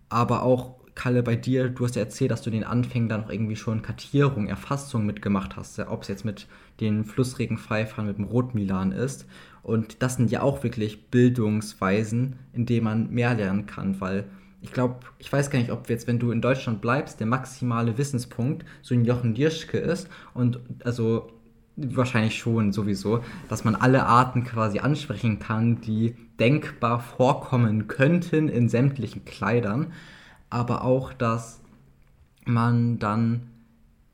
Aber auch, Kalle, bei dir, du hast ja erzählt, dass du den Anfängen dann auch irgendwie schon Kartierung, Erfassung mitgemacht hast. Ob es jetzt mit den Flussregenpfeifern, mit dem Rotmilan ist. Und das sind ja auch wirklich Bildungsweisen, in denen man mehr lernen kann, weil ich glaube, ich weiß gar nicht, ob jetzt, wenn du in Deutschland bleibst, der maximale Wissenspunkt so ein Jochen Dirschke ist und also wahrscheinlich schon sowieso, dass man alle Arten quasi ansprechen kann, die denkbar vorkommen könnten in sämtlichen Kleidern, aber auch, dass man dann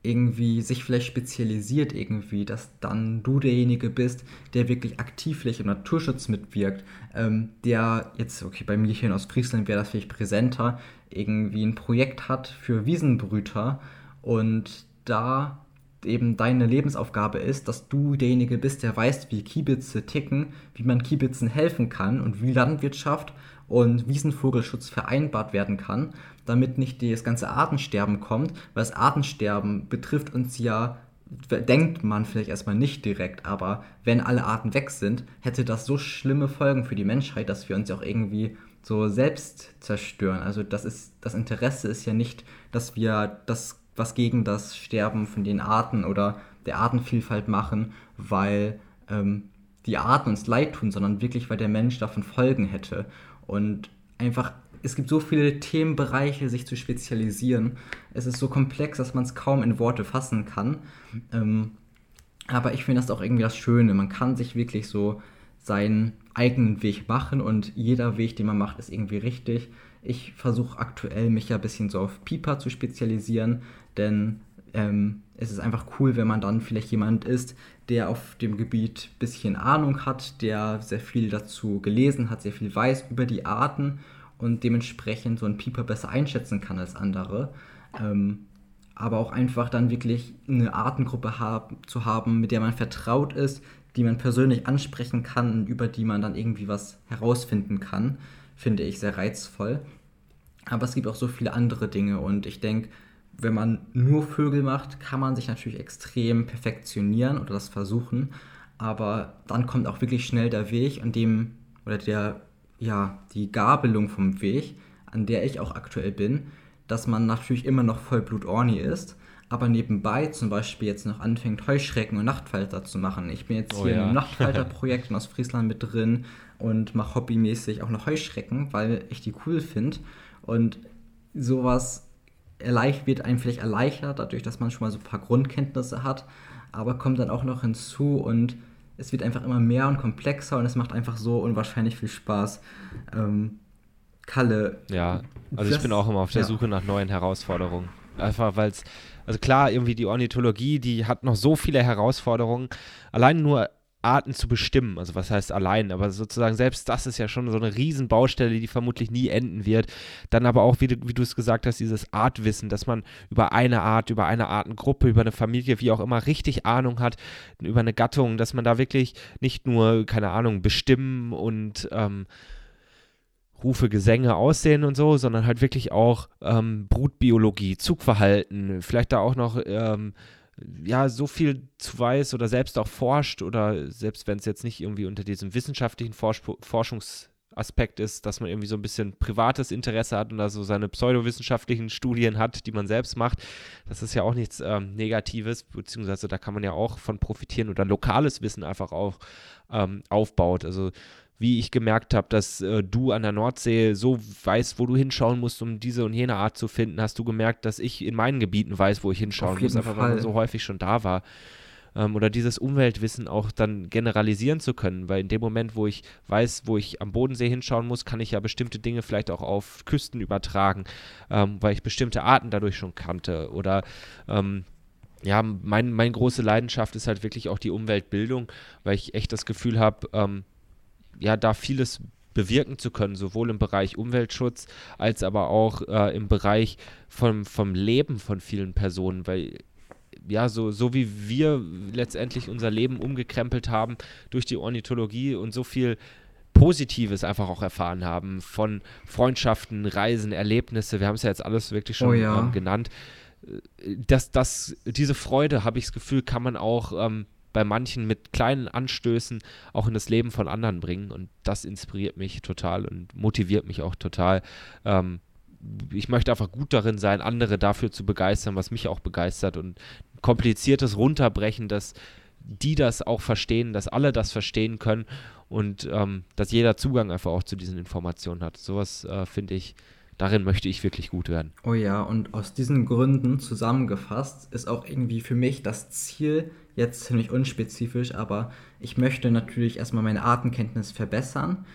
irgendwie sich vielleicht spezialisiert irgendwie, dass dann du derjenige bist, der wirklich aktiv vielleicht im Naturschutz mitwirkt, ähm, der jetzt, okay, bei mir hier in Ostfriesland wäre das vielleicht präsenter, irgendwie ein Projekt hat für Wiesenbrüter und da eben deine Lebensaufgabe ist, dass du derjenige bist, der weiß, wie Kiebitze ticken, wie man Kiebitzen helfen kann und wie Landwirtschaft und Wiesenvogelschutz vereinbart werden kann, damit nicht das ganze Artensterben kommt, weil das Artensterben betrifft uns ja, denkt man vielleicht erstmal nicht direkt, aber wenn alle Arten weg sind, hätte das so schlimme Folgen für die Menschheit, dass wir uns ja auch irgendwie so selbst zerstören. Also das ist das Interesse ist ja nicht, dass wir das was gegen das Sterben von den Arten oder der Artenvielfalt machen, weil ähm, die Arten uns leid tun, sondern wirklich, weil der Mensch davon Folgen hätte. Und einfach, es gibt so viele Themenbereiche, sich zu spezialisieren. Es ist so komplex, dass man es kaum in Worte fassen kann. Ähm, aber ich finde das auch irgendwie das Schöne. Man kann sich wirklich so seinen eigenen Weg machen und jeder Weg, den man macht, ist irgendwie richtig. Ich versuche aktuell mich ja ein bisschen so auf Pipa zu spezialisieren, denn ähm, es ist einfach cool, wenn man dann vielleicht jemand ist, der auf dem Gebiet ein bisschen Ahnung hat, der sehr viel dazu gelesen hat, sehr viel weiß über die Arten und dementsprechend so ein Pieper besser einschätzen kann als andere. Ähm, aber auch einfach dann wirklich eine Artengruppe hab, zu haben, mit der man vertraut ist, die man persönlich ansprechen kann und über die man dann irgendwie was herausfinden kann, finde ich sehr reizvoll. Aber es gibt auch so viele andere Dinge und ich denke, wenn man nur Vögel macht, kann man sich natürlich extrem perfektionieren oder das versuchen. Aber dann kommt auch wirklich schnell der Weg, an dem, oder der, ja, die Gabelung vom Weg, an der ich auch aktuell bin, dass man natürlich immer noch Vollblut-Orni ist, aber nebenbei zum Beispiel jetzt noch anfängt, Heuschrecken und Nachtfalter zu machen. Ich bin jetzt oh, hier ja. im Nachtfalter-Projekt aus Friesland mit drin und mache hobbymäßig auch noch Heuschrecken, weil ich die cool finde. Und sowas erleicht, wird einem vielleicht erleichtert, dadurch, dass man schon mal so ein paar Grundkenntnisse hat, aber kommt dann auch noch hinzu und es wird einfach immer mehr und komplexer und es macht einfach so unwahrscheinlich viel Spaß. Ähm, Kalle. Ja, also ich bin auch immer auf der ja. Suche nach neuen Herausforderungen. Einfach weil es, also klar, irgendwie die Ornithologie, die hat noch so viele Herausforderungen. Allein nur Arten zu bestimmen. Also was heißt allein, aber sozusagen selbst das ist ja schon so eine Riesenbaustelle, die vermutlich nie enden wird. Dann aber auch, wie du, es gesagt hast, dieses Artwissen, dass man über eine Art, über eine Artengruppe, über eine Familie, wie auch immer, richtig Ahnung hat, über eine Gattung, dass man da wirklich nicht nur, keine Ahnung, bestimmen und ähm, Rufe, Gesänge aussehen und so, sondern halt wirklich auch ähm, Brutbiologie, Zugverhalten, vielleicht da auch noch ähm, ja so viel zu weiß oder selbst auch forscht oder selbst wenn es jetzt nicht irgendwie unter diesem wissenschaftlichen Forsch Forschungsaspekt ist, dass man irgendwie so ein bisschen privates Interesse hat und da so seine pseudowissenschaftlichen Studien hat, die man selbst macht. Das ist ja auch nichts ähm, Negatives, beziehungsweise da kann man ja auch von profitieren oder lokales Wissen einfach auch ähm, aufbaut. Also wie ich gemerkt habe, dass äh, du an der Nordsee so weißt, wo du hinschauen musst, um diese und jene Art zu finden, hast du gemerkt, dass ich in meinen Gebieten weiß, wo ich hinschauen muss, einfach weil man so häufig schon da war. Ähm, oder dieses Umweltwissen auch dann generalisieren zu können, weil in dem Moment, wo ich weiß, wo ich am Bodensee hinschauen muss, kann ich ja bestimmte Dinge vielleicht auch auf Küsten übertragen, ähm, weil ich bestimmte Arten dadurch schon kannte. Oder ähm, ja, mein, meine große Leidenschaft ist halt wirklich auch die Umweltbildung, weil ich echt das Gefühl habe, ähm, ja, da vieles bewirken zu können, sowohl im Bereich Umweltschutz als aber auch äh, im Bereich vom, vom Leben von vielen Personen, weil ja, so, so wie wir letztendlich unser Leben umgekrempelt haben durch die Ornithologie und so viel Positives einfach auch erfahren haben von Freundschaften, Reisen, Erlebnisse, wir haben es ja jetzt alles wirklich schon oh ja. ähm, genannt, äh, dass das, diese Freude, habe ich das Gefühl, kann man auch ähm, bei manchen mit kleinen Anstößen auch in das Leben von anderen bringen. Und das inspiriert mich total und motiviert mich auch total. Ähm, ich möchte einfach gut darin sein, andere dafür zu begeistern, was mich auch begeistert und kompliziertes runterbrechen, dass die das auch verstehen, dass alle das verstehen können und ähm, dass jeder Zugang einfach auch zu diesen Informationen hat. Sowas äh, finde ich darin möchte ich wirklich gut werden. Oh ja, und aus diesen Gründen zusammengefasst ist auch irgendwie für mich das Ziel, jetzt ziemlich unspezifisch, aber ich möchte natürlich erstmal meine Artenkenntnis verbessern,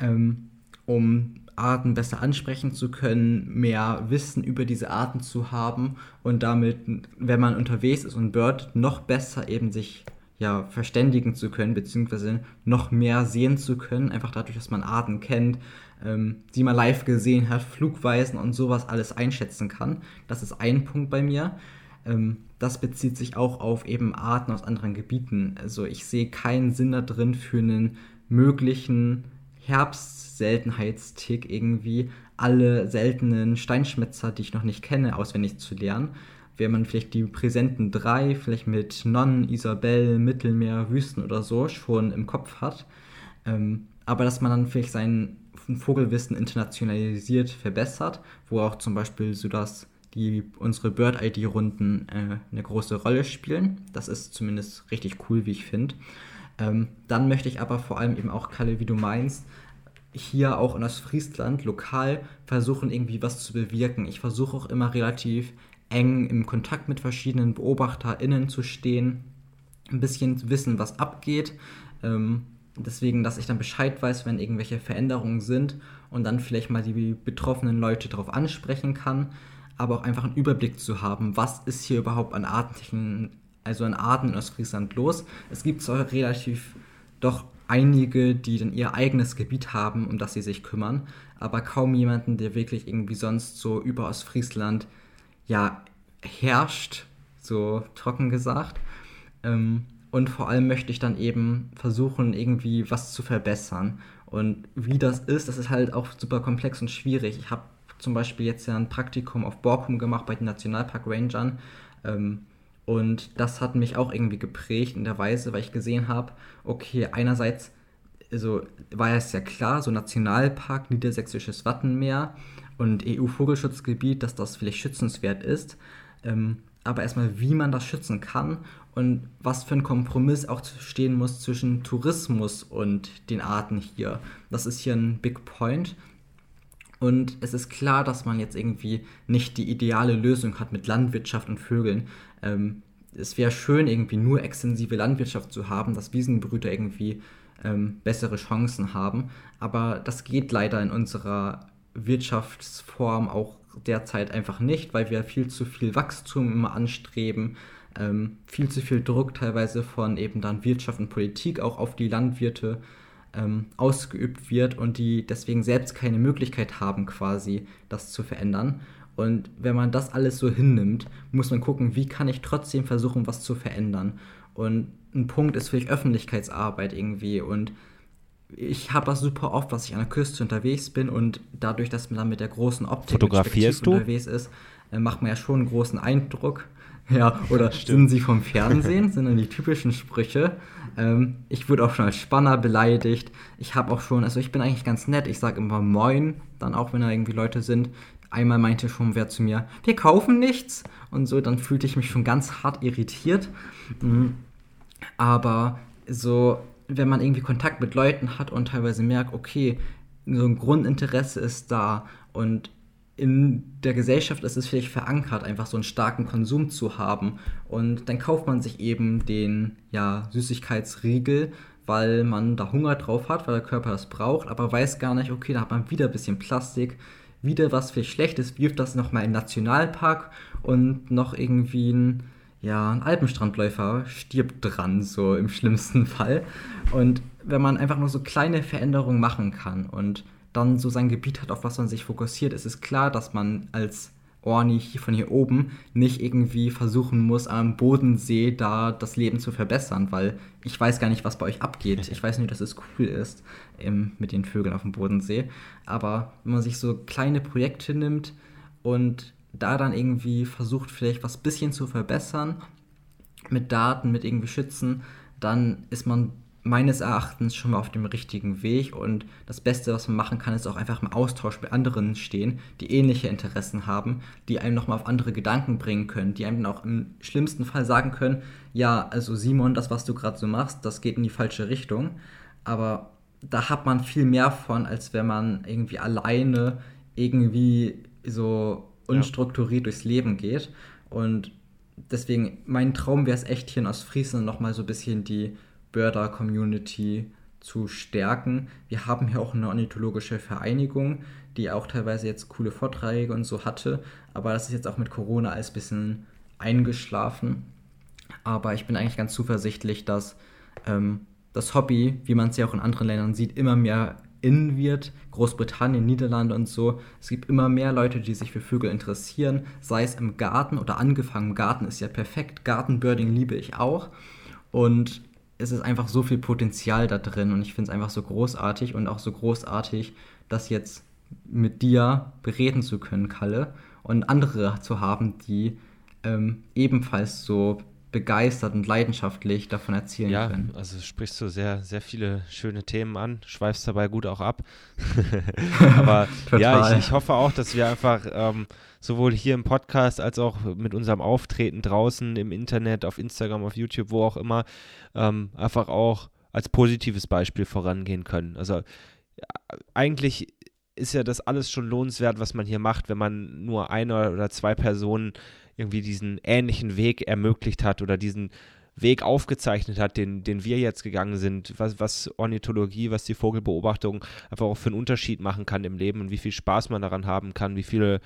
ähm, um Arten besser ansprechen zu können, mehr Wissen über diese Arten zu haben und damit, wenn man unterwegs ist und Bird, noch besser eben sich ja, verständigen zu können, beziehungsweise noch mehr sehen zu können, einfach dadurch, dass man Arten kennt, ähm, die man live gesehen hat, Flugweisen und sowas alles einschätzen kann. Das ist ein Punkt bei mir. Ähm, das bezieht sich auch auf eben Arten aus anderen Gebieten. Also ich sehe keinen Sinn da drin für einen möglichen Herbstseltenheitstick irgendwie alle seltenen Steinschmetzer, die ich noch nicht kenne, auswendig zu lernen. Wenn man vielleicht die präsenten drei, vielleicht mit Nonnen, Isabel, Mittelmeer, Wüsten oder so schon im Kopf hat. Ähm, aber dass man dann vielleicht sein Vogelwissen internationalisiert verbessert, wo auch zum Beispiel so dass die unsere Bird-ID-Runden äh, eine große Rolle spielen. Das ist zumindest richtig cool, wie ich finde. Ähm, dann möchte ich aber vor allem eben auch, Kalle, wie du meinst, hier auch in Ostfriesland lokal versuchen, irgendwie was zu bewirken. Ich versuche auch immer relativ eng im Kontakt mit verschiedenen BeobachterInnen zu stehen, ein bisschen zu wissen, was abgeht. Ähm, Deswegen, dass ich dann Bescheid weiß, wenn irgendwelche Veränderungen sind und dann vielleicht mal die betroffenen Leute darauf ansprechen kann, aber auch einfach einen Überblick zu haben, was ist hier überhaupt an Artentechniken, also an Arten in Ostfriesland los. Es gibt zwar relativ doch einige, die dann ihr eigenes Gebiet haben, um das sie sich kümmern, aber kaum jemanden, der wirklich irgendwie sonst so über Ostfriesland ja herrscht, so trocken gesagt. Ähm, und vor allem möchte ich dann eben versuchen, irgendwie was zu verbessern. Und wie das ist, das ist halt auch super komplex und schwierig. Ich habe zum Beispiel jetzt ja ein Praktikum auf Borkum gemacht bei den Nationalpark Rangern. Ähm, und das hat mich auch irgendwie geprägt in der Weise, weil ich gesehen habe, okay, einerseits also war es ja klar, so Nationalpark, Niedersächsisches Wattenmeer und EU-Vogelschutzgebiet, dass das vielleicht schützenswert ist. Ähm, aber erstmal, wie man das schützen kann und was für ein Kompromiss auch stehen muss zwischen Tourismus und den Arten hier. Das ist hier ein Big Point. Und es ist klar, dass man jetzt irgendwie nicht die ideale Lösung hat mit Landwirtschaft und Vögeln. Ähm, es wäre schön, irgendwie nur extensive Landwirtschaft zu haben, dass Wiesenbrüter irgendwie ähm, bessere Chancen haben. Aber das geht leider in unserer Wirtschaftsform auch derzeit einfach nicht, weil wir viel zu viel Wachstum immer anstreben ähm, viel zu viel Druck teilweise von eben dann Wirtschaft und Politik auch auf die Landwirte ähm, ausgeübt wird und die deswegen selbst keine Möglichkeit haben, quasi das zu verändern. Und wenn man das alles so hinnimmt, muss man gucken, wie kann ich trotzdem versuchen, was zu verändern. Und ein Punkt ist vielleicht Öffentlichkeitsarbeit irgendwie. Und ich habe das super oft, dass ich an der Küste unterwegs bin und dadurch, dass man dann mit der großen Optik Fotografierst du? unterwegs ist, äh, macht man ja schon einen großen Eindruck. Ja, oder sind sie vom Fernsehen? sind dann die typischen Sprüche. Ähm, ich wurde auch schon als Spanner beleidigt. Ich habe auch schon, also ich bin eigentlich ganz nett. Ich sage immer Moin, dann auch wenn da irgendwie Leute sind. Einmal meinte schon wer zu mir, wir kaufen nichts. Und so, dann fühlte ich mich schon ganz hart irritiert. Mhm. Aber so, wenn man irgendwie Kontakt mit Leuten hat und teilweise merkt, okay, so ein Grundinteresse ist da und in der Gesellschaft ist es vielleicht verankert, einfach so einen starken Konsum zu haben. Und dann kauft man sich eben den ja, Süßigkeitsriegel, weil man da Hunger drauf hat, weil der Körper das braucht, aber weiß gar nicht, okay, da hat man wieder ein bisschen Plastik, wieder was vielleicht Schlechtes, wirft das nochmal im Nationalpark und noch irgendwie ein, ja, ein Alpenstrandläufer stirbt dran, so im schlimmsten Fall. Und wenn man einfach nur so kleine Veränderungen machen kann und dann so sein Gebiet hat, auf was man sich fokussiert, ist es klar, dass man als Orni hier von hier oben nicht irgendwie versuchen muss, am Bodensee da das Leben zu verbessern, weil ich weiß gar nicht, was bei euch abgeht. Ich weiß nur, dass es cool ist ähm, mit den Vögeln auf dem Bodensee. Aber wenn man sich so kleine Projekte nimmt und da dann irgendwie versucht, vielleicht was bisschen zu verbessern, mit Daten, mit irgendwie Schützen, dann ist man meines Erachtens schon mal auf dem richtigen Weg und das Beste, was man machen kann, ist auch einfach im Austausch mit anderen stehen, die ähnliche Interessen haben, die einem nochmal auf andere Gedanken bringen können, die einem dann auch im schlimmsten Fall sagen können, ja, also Simon, das, was du gerade so machst, das geht in die falsche Richtung, aber da hat man viel mehr von, als wenn man irgendwie alleine irgendwie so unstrukturiert ja. durchs Leben geht und deswegen, mein Traum wäre es echt hier in Ostfriesland nochmal so ein bisschen die Börder-Community zu stärken. Wir haben hier auch eine ornithologische Vereinigung, die auch teilweise jetzt coole Vorträge und so hatte, aber das ist jetzt auch mit Corona alles ein bisschen eingeschlafen. Aber ich bin eigentlich ganz zuversichtlich, dass ähm, das Hobby, wie man es ja auch in anderen Ländern sieht, immer mehr innen wird. Großbritannien, Niederlande und so. Es gibt immer mehr Leute, die sich für Vögel interessieren, sei es im Garten oder angefangen. Garten ist ja perfekt. Gartenbirding liebe ich auch. Und es ist einfach so viel Potenzial da drin und ich finde es einfach so großartig und auch so großartig, das jetzt mit dir bereden zu können, Kalle, und andere zu haben, die ähm, ebenfalls so begeistert und leidenschaftlich davon erzählen ja, können. Ja, also sprichst du sehr, sehr viele schöne Themen an, schweifst dabei gut auch ab. Aber ja, ich, ich, hoffe auch, dass wir einfach ähm, sowohl hier im Podcast als auch mit unserem Auftreten draußen im Internet, auf Instagram, auf YouTube, wo auch immer, ähm, einfach auch als positives Beispiel vorangehen können. Also eigentlich ist ja das alles schon lohnenswert, was man hier macht, wenn man nur eine oder zwei Personen irgendwie diesen ähnlichen Weg ermöglicht hat oder diesen Weg aufgezeichnet hat, den, den wir jetzt gegangen sind, was, was Ornithologie, was die Vogelbeobachtung einfach auch für einen Unterschied machen kann im Leben und wie viel Spaß man daran haben kann, wie viele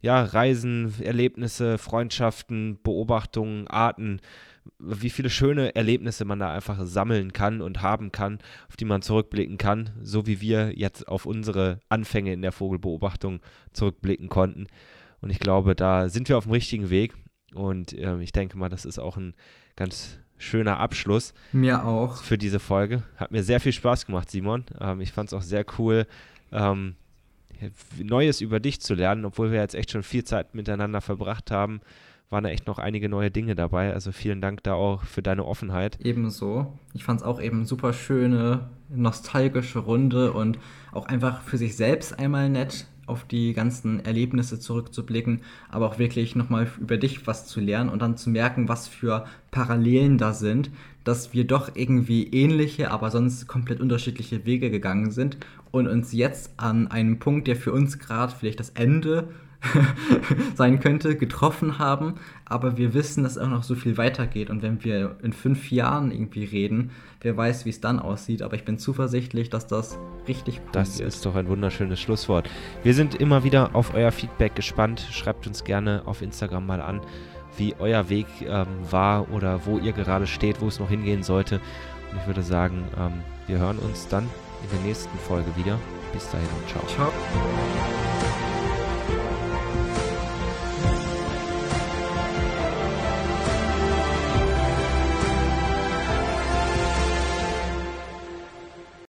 ja, Reisen, Erlebnisse, Freundschaften, Beobachtungen, Arten, wie viele schöne Erlebnisse man da einfach sammeln kann und haben kann, auf die man zurückblicken kann, so wie wir jetzt auf unsere Anfänge in der Vogelbeobachtung zurückblicken konnten. Und ich glaube, da sind wir auf dem richtigen Weg. Und äh, ich denke mal, das ist auch ein ganz schöner Abschluss. Mir auch. Für diese Folge. Hat mir sehr viel Spaß gemacht, Simon. Ähm, ich fand es auch sehr cool, ähm, Neues über dich zu lernen, obwohl wir jetzt echt schon viel Zeit miteinander verbracht haben waren da echt noch einige neue Dinge dabei. Also vielen Dank da auch für deine Offenheit. Ebenso. Ich fand es auch eben super schöne, nostalgische Runde und auch einfach für sich selbst einmal nett, auf die ganzen Erlebnisse zurückzublicken, aber auch wirklich nochmal über dich was zu lernen und dann zu merken, was für Parallelen da sind, dass wir doch irgendwie ähnliche, aber sonst komplett unterschiedliche Wege gegangen sind und uns jetzt an einem Punkt, der für uns gerade vielleicht das Ende sein könnte, getroffen haben, aber wir wissen, dass auch noch so viel weitergeht und wenn wir in fünf Jahren irgendwie reden, wer weiß, wie es dann aussieht, aber ich bin zuversichtlich, dass das richtig cool das wird. Das ist doch ein wunderschönes Schlusswort. Wir sind immer wieder auf euer Feedback gespannt. Schreibt uns gerne auf Instagram mal an, wie euer Weg ähm, war oder wo ihr gerade steht, wo es noch hingehen sollte. Und ich würde sagen, ähm, wir hören uns dann in der nächsten Folge wieder. Bis dahin und ciao. Ciao.